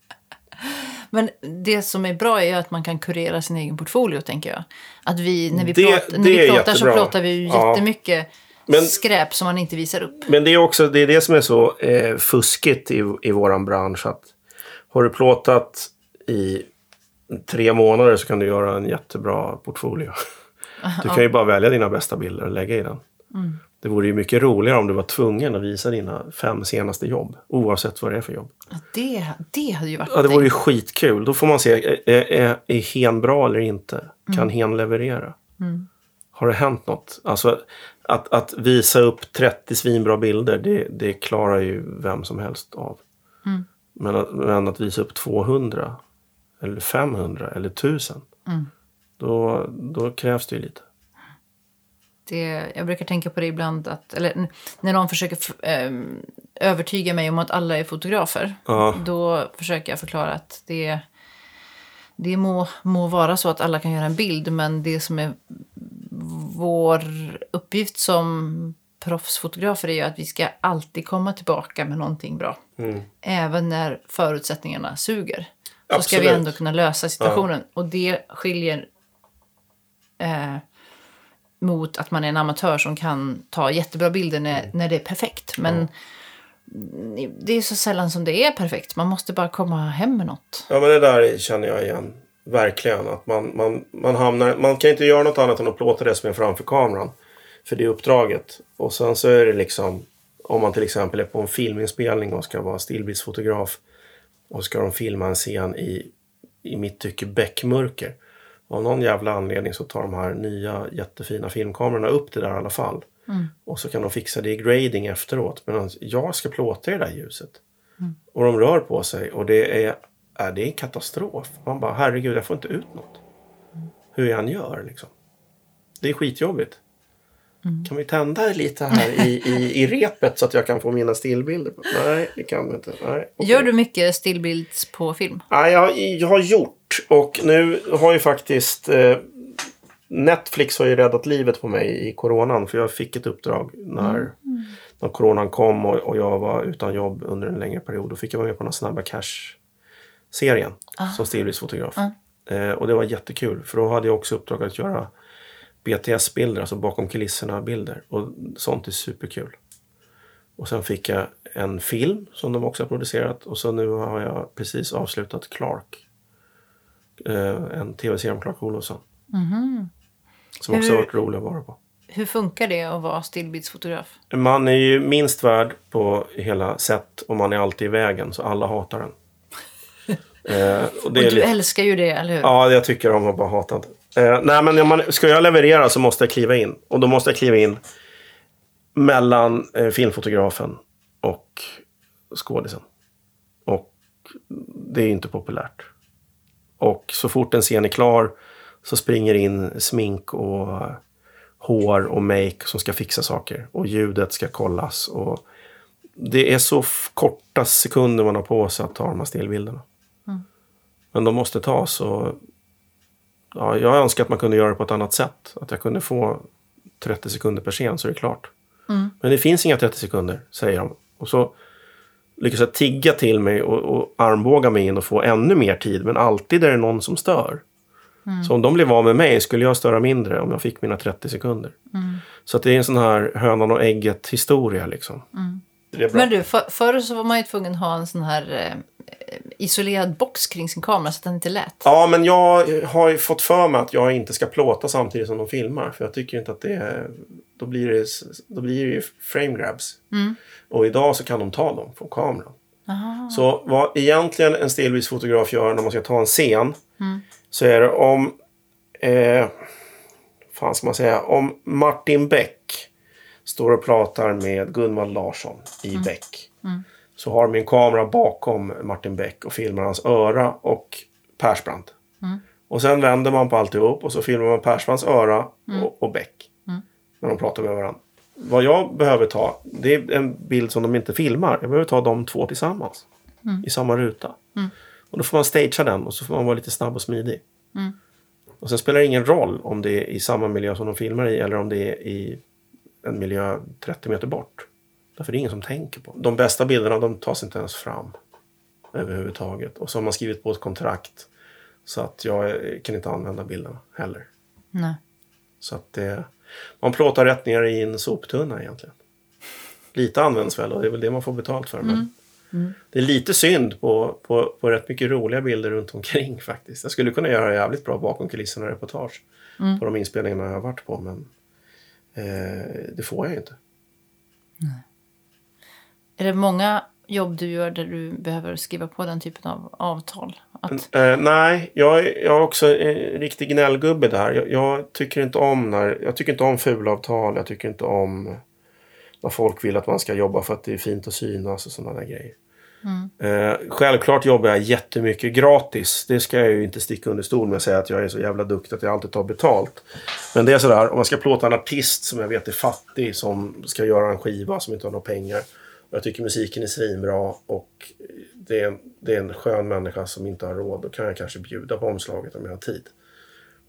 Men det som är bra är att man kan kurera sin egen portfolio, tänker jag. Att vi, när vi, det, plåt, när vi plåtar så plåtar vi ju ja. jättemycket men, skräp som man inte visar upp. Men det är också det, är det som är så eh, fuskigt i, i vår bransch. Att har du plåtat i tre månader så kan du göra en jättebra portfolio. Du kan ju bara välja dina bästa bilder och lägga i den. Mm. Det vore ju mycket roligare om du var tvungen att visa dina fem senaste jobb. Oavsett vad det är för jobb. Ja, det, det hade ju varit Ja, det vore ju skitkul. Då får man se, är, är, är hen bra eller inte? Kan mm. hen leverera? Mm. Har det hänt något? Alltså, att, att visa upp 30 svinbra bilder, det, det klarar ju vem som helst av. Mm. Men, att, men att visa upp 200 eller 500 eller 1000, mm. då, då krävs det ju lite det, jag brukar tänka på det ibland, att, eller när någon försöker äh, övertyga mig om att alla är fotografer. Ja. Då försöker jag förklara att det, det må, må vara så att alla kan göra en bild, men det som är vår uppgift som proffsfotografer är ju att vi ska alltid komma tillbaka med någonting bra. Mm. Även när förutsättningarna suger. Så Absolut. ska vi ändå kunna lösa situationen. Ja. Och det skiljer eh, mot att man är en amatör som kan ta jättebra bilder när, mm. när det är perfekt. Men mm. det är så sällan som det är perfekt. Man måste bara komma hem med något. Ja, men det där känner jag igen. Verkligen. Att man, man, man, hamnar, man kan inte göra något annat än att plåta det som är framför kameran. För det är uppdraget. Och sen så är det liksom om man till exempel är på en filminspelning och ska vara stillbildsfotograf och ska de filma en scen i, i mitt tycke bäckmörker av någon jävla anledning så tar de här nya jättefina filmkamerorna upp det där i alla fall. Mm. Och så kan de fixa det i grading efteråt. Men jag ska plåta det där ljuset. Mm. Och de rör på sig och det är, är det en katastrof. Man bara herregud jag får inte ut något. Mm. Hur jag än gör liksom. Det är skitjobbigt. Mm. Kan vi tända lite här i, i, i repet så att jag kan få mina stillbilder? Nej, det kan vi inte. Nej, okay. Gör du mycket stillbilds på film? Nej, jag, jag har gjort. Och nu har ju faktiskt eh, Netflix har ju räddat livet på mig i coronan. För jag fick ett uppdrag när, när coronan kom och, och jag var utan jobb under en längre period. Då fick jag vara med på den Snabba Cash-serien som stillbildsfotograf. Eh, och det var jättekul. För då hade jag också uppdrag att göra BTS-bilder, alltså bakom kulisserna-bilder. Och sånt är superkul. Och sen fick jag en film som de också har producerat. Och så nu har jag precis avslutat Clark. Eh, en tv-serie om Clark Olofsson. Som också har varit rolig att vara på. Hur funkar det att vara stillbildsfotograf? Man är ju minst värd på hela sätt och man är alltid i vägen så alla hatar den. eh, och Och du lite... älskar ju det, eller hur? Ja, jag tycker om att bara hata det. Eh, nej, men man, ska jag leverera så måste jag kliva in. Och då måste jag kliva in mellan eh, filmfotografen och skådisen. Och det är inte populärt. Och så fort en scen är klar så springer in smink och hår och make som ska fixa saker. Och ljudet ska kollas. Och det är så korta sekunder man har på sig att ta de här stillbilderna. Men de måste tas och ja, jag önskar att man kunde göra det på ett annat sätt. Att jag kunde få 30 sekunder per scen så är det klart. Men det finns inga 30 sekunder, säger de. Och så lyckas jag tigga till mig och, och armbåga mig in och få ännu mer tid. Men alltid är det någon som stör. Så om de blev av med mig skulle jag störa mindre om jag fick mina 30 sekunder. Så att det är en sån här hönan och ägget historia liksom. Bra. Men du, för, förr så var man ju tvungen att ha en sån här eh, isolerad box kring sin kamera så att den inte lät. Ja, men jag har ju fått för mig att jag inte ska plåta samtidigt som de filmar. För jag tycker inte att det. Då blir det, då blir det ju frame grabs. Och idag så kan de ta dem från kameran. Så vad egentligen en stillbildsfotograf gör när man ska ta en scen. Så är det om... Eh, fan ska man säga? Om Martin Beck står och pratar med Gunvald Larsson i Beck. Så har de en kamera bakom Martin Beck och filmar hans öra och Persbrandt. Och sen vänder man på alltihop och så filmar man Persbrandts öra och, och Beck. När de pratar med varandra. Vad jag behöver ta, det är en bild som de inte filmar. Jag behöver ta de två tillsammans. I samma ruta. Och då får man stagea den och så får man vara lite snabb och smidig. Och sen spelar det ingen roll om det är i samma miljö som de filmar i eller om det är i en miljö 30 meter bort. Därför är det ingen som tänker på. De bästa bilderna de tas inte ens fram. Överhuvudtaget. Och så har man skrivit på ett kontrakt. Så att jag kan inte använda bilderna heller. Nej. Så att det, man plåtar rätt ner i en soptunna egentligen. Lite används väl och det är väl det man får betalt för. Men Det är lite synd på, på, på rätt mycket roliga bilder runt omkring faktiskt. Jag skulle kunna göra jävligt bra bakom kulisserna reportage på de inspelningarna jag har varit på. Men eh, det får jag ju inte. Är det många jobb du gör där du behöver skriva på den typen av avtal? Att, Eh, nej, jag, är- jag är också en riktig gnällgubbe där. Jag, jag, tycker inte om när, jag tycker inte om fulavtal. Jag tycker inte om när folk vill att man ska jobba för att det är fint att synas och sådana där grejer. Eh, självklart jobbar jag jättemycket gratis. Det ska jag ju inte sticka under stol med och säga att jag är så jävla duktig att jag alltid tar betalt. Men det är sådär, om man ska plåta en artist som jag vet är fattig som ska göra en skiva som inte har några pengar. Jag tycker musiken är svinbra och det är, en, det är en skön människa som inte har råd. Då kan jag kanske bjuda på omslaget om jag har tid.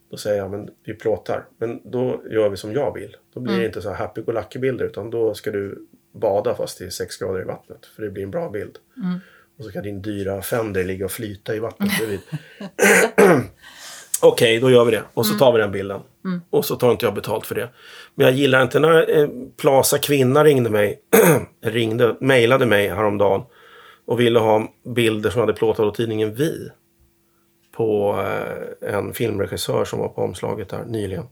Då säger jag, men vi plåtar. Men då gör vi som jag vill. Då blir det inte så här happy-go-lucky-bilder utan då ska du bada fast det är sex grader i vattnet. För det blir en bra bild. Och så kan din dyra Fender ligga och flyta i vattnet bredvid. Okej, då gör vi det. Och så tar vi den bilden. Och så tar inte jag betalt för det. Men jag gillar inte när eh, Plaza Kvinna ringde mig, ringde, mejlade mig häromdagen och ville ha bilder som hade plåtat åt tidningen Vi. På eh, en filmregissör som var på omslaget där nyligen.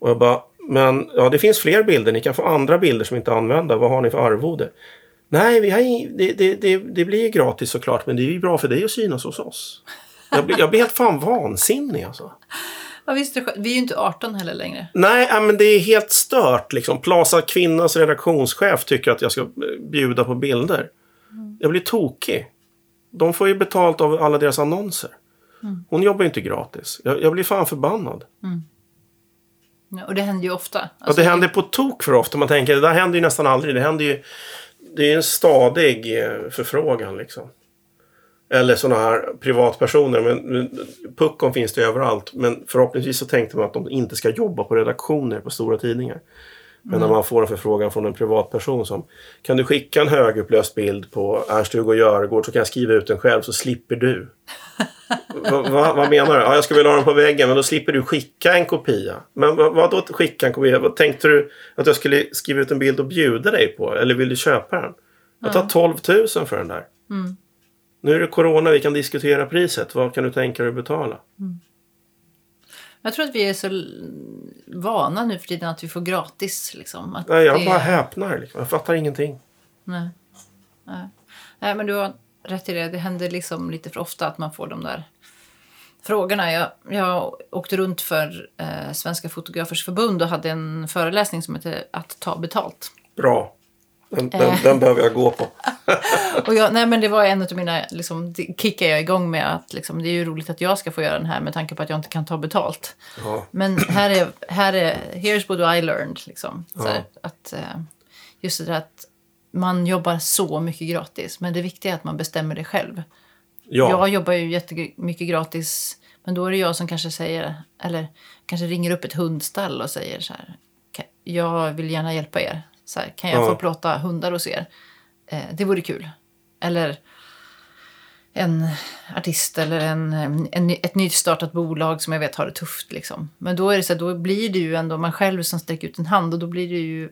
Och jag bara, men ja, det finns fler bilder. Ni kan få andra bilder som inte är använda. Vad har ni för arvode? Nej, vi har ing- det, det, det, det blir ju gratis såklart, men det är ju bra för dig att synas hos oss. Jag blir, jag blir helt fan vansinnig alltså. ja, visst, är vi är ju inte 18 heller längre. Nej, ja, men det är helt stört liksom. Plaza Kvinnas redaktionschef tycker att jag ska eh, bjuda på bilder. Jag blir tokig. De får ju betalt av alla deras annonser. Hon jobbar ju inte gratis. Jag, jag blir fan förbannad. Ja, och det händer ju ofta. Alltså, det händer på tok för ofta. Man tänker, det där händer ju nästan aldrig. Det händer ju... Det är en stadig eh, förfrågan liksom. Eller sådana här privatpersoner. Men, men puckon finns det överallt. Men förhoppningsvis så tänkte man att de inte ska jobba på redaktioner på stora tidningar. Men när man får en förfrågan från en privatperson som Kan du skicka en högupplöst bild på Ernst-Hugo Järegård så kan jag skriva ut den själv så slipper du. Va, va, vad menar du? Ja, jag skulle vilja ha den på väggen men då slipper du skicka en kopia. Men vad, vad då skicka en kopia? Vad tänkte du att jag skulle skriva ut en bild och bjuda dig på? Eller vill du köpa den? Jag tar 12 000 för den där. Mm. Nu är det corona, vi kan diskutera priset. Vad kan du tänka dig att betala? Jag tror att vi är så vana nu för tiden att vi får gratis. Liksom. Att Nej, jag det- bara häpnar. Liksom. Jag fattar ingenting. Nej. Nej. Nej, men du har rätt i det. Det händer liksom lite för ofta att man får de där frågorna. Jag, jag åkte runt för eh, Svenska Fotografers Förbund och hade en föreläsning som heter Att ta betalt. Bra. Den, den, den behöver jag gå på. Och jag, nej, men det var en av mina, liksom, det kickade jag igång med att liksom, det är ju roligt att jag ska få göra den här med tanke på att jag inte kan ta betalt. Ja. Men här är, här är, here's what I learned. Liksom. Så här, att, eh, just det där att man jobbar så mycket gratis. Men det viktiga är att man bestämmer det själv. Ja. Jag jobbar ju jättemycket gratis. Men då är det jag som kanske säger, eller kanske ringer upp ett hundstall och säger så här. "Ka- Jag vill gärna hjälpa er. Så här, kan jag Ja. få plåta hundar hos er? Eh, det vore kul. Eller en artist eller en, en, ett nystartat bolag som jag vet har det tufft. Liksom. Men då, är det så här, då blir det ju ändå man själv som sträcker ut en hand och då blir det ju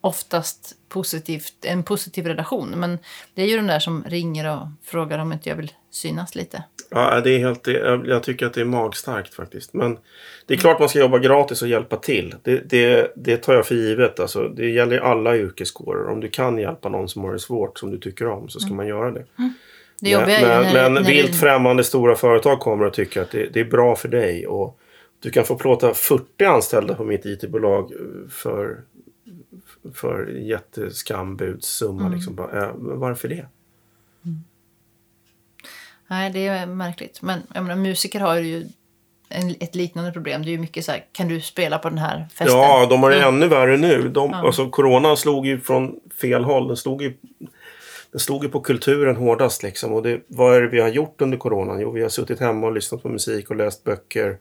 oftast positivt, en positiv relation. Men det är ju den där som ringer och frågar om inte jag vill synas lite. Ja, det är helt, det, jag- tycker att det är magstarkt faktiskt. Men det är klart man ska jobba gratis och hjälpa till. Det, det, det tar jag för givet. Alltså, det gäller alla yrkeskårer. Om du kan hjälpa någon som har det svårt, som du tycker om, så ska man göra det. Det jobbiga men men, när, men när vilt det, främmande stora företag kommer och tycker att det, det är bra för dig. Och du kan få plåta 40 anställda på mitt IT-bolag för, för jätteskambudssumma. Mm. Liksom. Bara, äh, men varför det? Nej, det är märkligt. Men jag menar, musiker har ju en, ett liknande problem. Det är ju mycket så här, kan du spela på den här festen? Ja, de har det Mm. ännu värre nu. De, Ja. alltså, coronan slog ju från fel håll. Den slog ju, den slog ju på kulturen hårdast. Liksom. Och det, vad är det vi har gjort under coronan? Jo, vi har suttit hemma och lyssnat på musik och läst böcker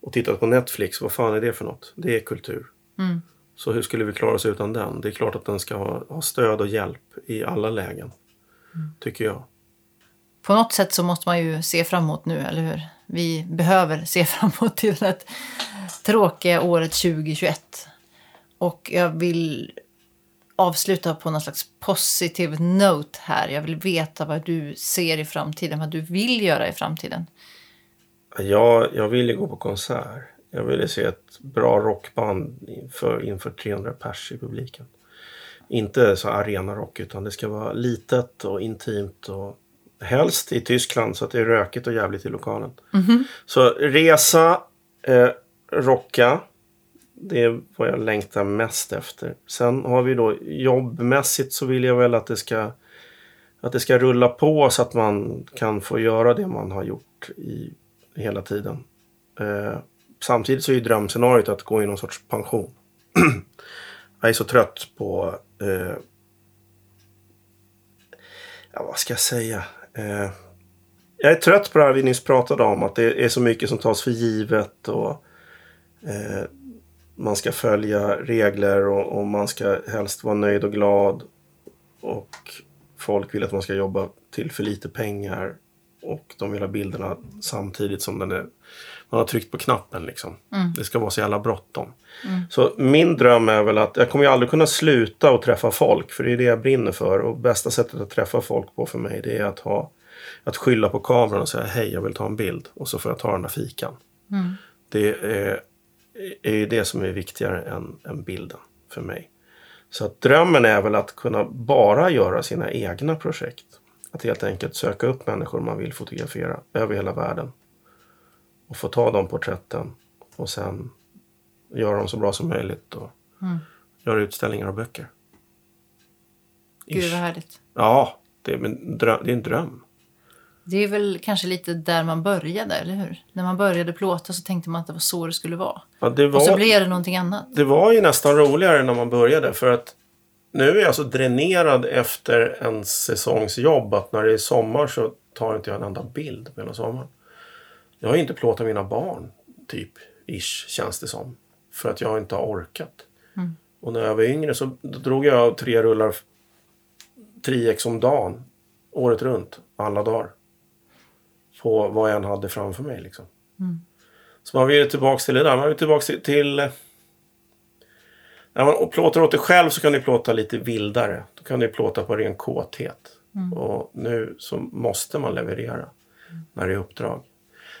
och tittat på Netflix. Vad fan är det för något? Det är kultur. Mm. Så hur skulle vi klara oss utan den? Det är klart att den ska ha, ha stöd och hjälp i alla lägen. Mm. Tycker jag. På något sätt så måste man ju se framåt nu, eller hur? Vi behöver se framåt till det tråkiga året 2021. Och jag vill avsluta på någon slags positive note här. Jag vill veta vad du ser i framtiden, vad du vill göra i framtiden. Jag, jag ville gå på konsert. Jag ville se ett bra rockband inför, inför 300 pers i publiken. Inte så arenarock utan det ska vara litet och intimt och helst i Tyskland så att det är rökigt och jävligt i lokalen. Så resa, eh, rocka. Det är vad jag längtar mest efter. Sen har vi då jobbmässigt så vill jag väl att det ska att det ska rulla på så att man kan få göra det man har gjort i hela tiden. Eh, samtidigt så är ju drömscenariot att gå i någon sorts pension. jag är så trött på... Eh, ja, vad ska jag säga? Eh, jag är trött på det här vi nyss pratade om. Att det är så mycket som tas för givet. och eh, Man ska följa regler och, och man ska helst vara nöjd och glad. Och folk vill att man ska jobba till för lite pengar. Och de vill ha bilderna samtidigt som den är, man har tryckt på knappen. Liksom. Det ska vara så jävla bråttom. Så min dröm är väl att jag kommer ju aldrig kunna sluta att träffa folk. För det är det jag brinner för. Och bästa sättet att träffa folk på för mig det är att ha att skylla på kameran och säga hej jag vill ta en bild. Och så får jag ta den där fikan. Det är, är ju det som är viktigare än, än bilden för mig. Så att drömmen är väl att kunna bara göra sina egna projekt. Att helt enkelt söka upp människor man vill fotografera över hela världen. Och få ta de porträtten och sen göra dem så bra som möjligt och göra utställningar och böcker. Gud Ish. vad härligt. Ja, det är, en dröm, det är en dröm. Det är väl kanske lite där man började, eller hur? När man började plåta så tänkte man att det var så det skulle vara. Ja, det, Och så var, blev det någonting annat. det var ju nästan roligare när man började för att nu är jag så dränerad efter en säsongsjobb att när det är sommar så tar inte jag en enda bild på hela sommaren. Jag har inte plåtat mina barn, typ, ish, känns det som. För att jag inte har orkat. Och när jag var yngre så drog jag tre rullar 3x om dagen. Året runt, alla dagar. På vad jag än hade framför mig liksom. Så man vill tillbaka till det där. Man vill tillbaka till... till eh, när man plåtar åt dig själv så kan du plåta lite vildare. Då kan du plåta på ren kåthet. Och nu så måste man leverera när det är uppdrag.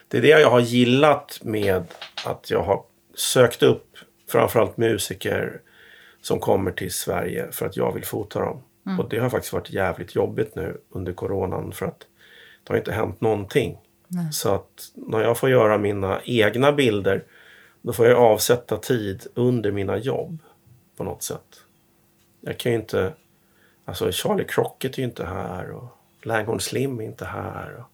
Det är det jag har gillat med att jag har sökt upp framförallt musiker som kommer till Sverige för att jag vill fota dem. Och det har faktiskt varit jävligt jobbigt nu under coronan för att det har inte hänt någonting. Så att när jag får göra mina egna bilder då får jag avsätta tid under mina jobb på något sätt. Jag kan ju inte... Alltså Charlie Crockett är ju inte här och Langhorn Slim är inte här. Och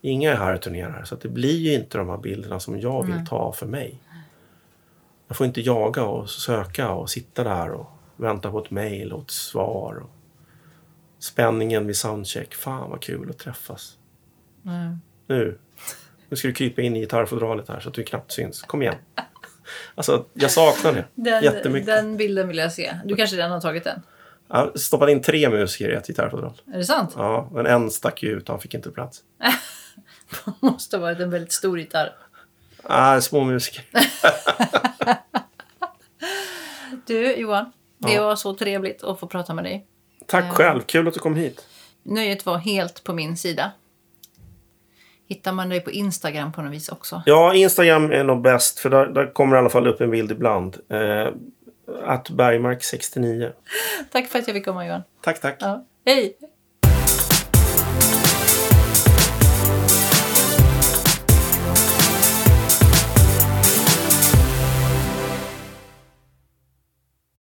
inga är här och turnerar. Så det blir ju inte de här bilderna som jag vill ta för mig. Jag får inte jaga och söka och sitta där och vänta på ett mejl och ett svar. Och spänningen vid soundcheck. Fan vad kul att träffas. Nu. Nu ska du krypa in i gitarrfodralet här så att du knappt syns. Kom igen. Alltså, jag saknar det Den, jättemycket. den bilden vill jag se. Du kanske redan har tagit den? Jag stoppade in tre musiker i ett gitarrfodral. Är det sant? Ja, men en stack ju ut. Han fick inte plats. måste ha varit en väldigt stor gitarr. Ah, små musiker. Du Johan, det Ja. var så trevligt att få prata med dig. Tack själv. Kul att du kom hit. Nöjet var helt på min sida. Hittar man dig på Instagram på något vis också? Ja, Instagram är nog bäst. För där, där kommer i alla fall upp en bild ibland. Eh, att Bergmark69. Tack för att jag fick komma Johan. Tack, tack. Ja. Hej!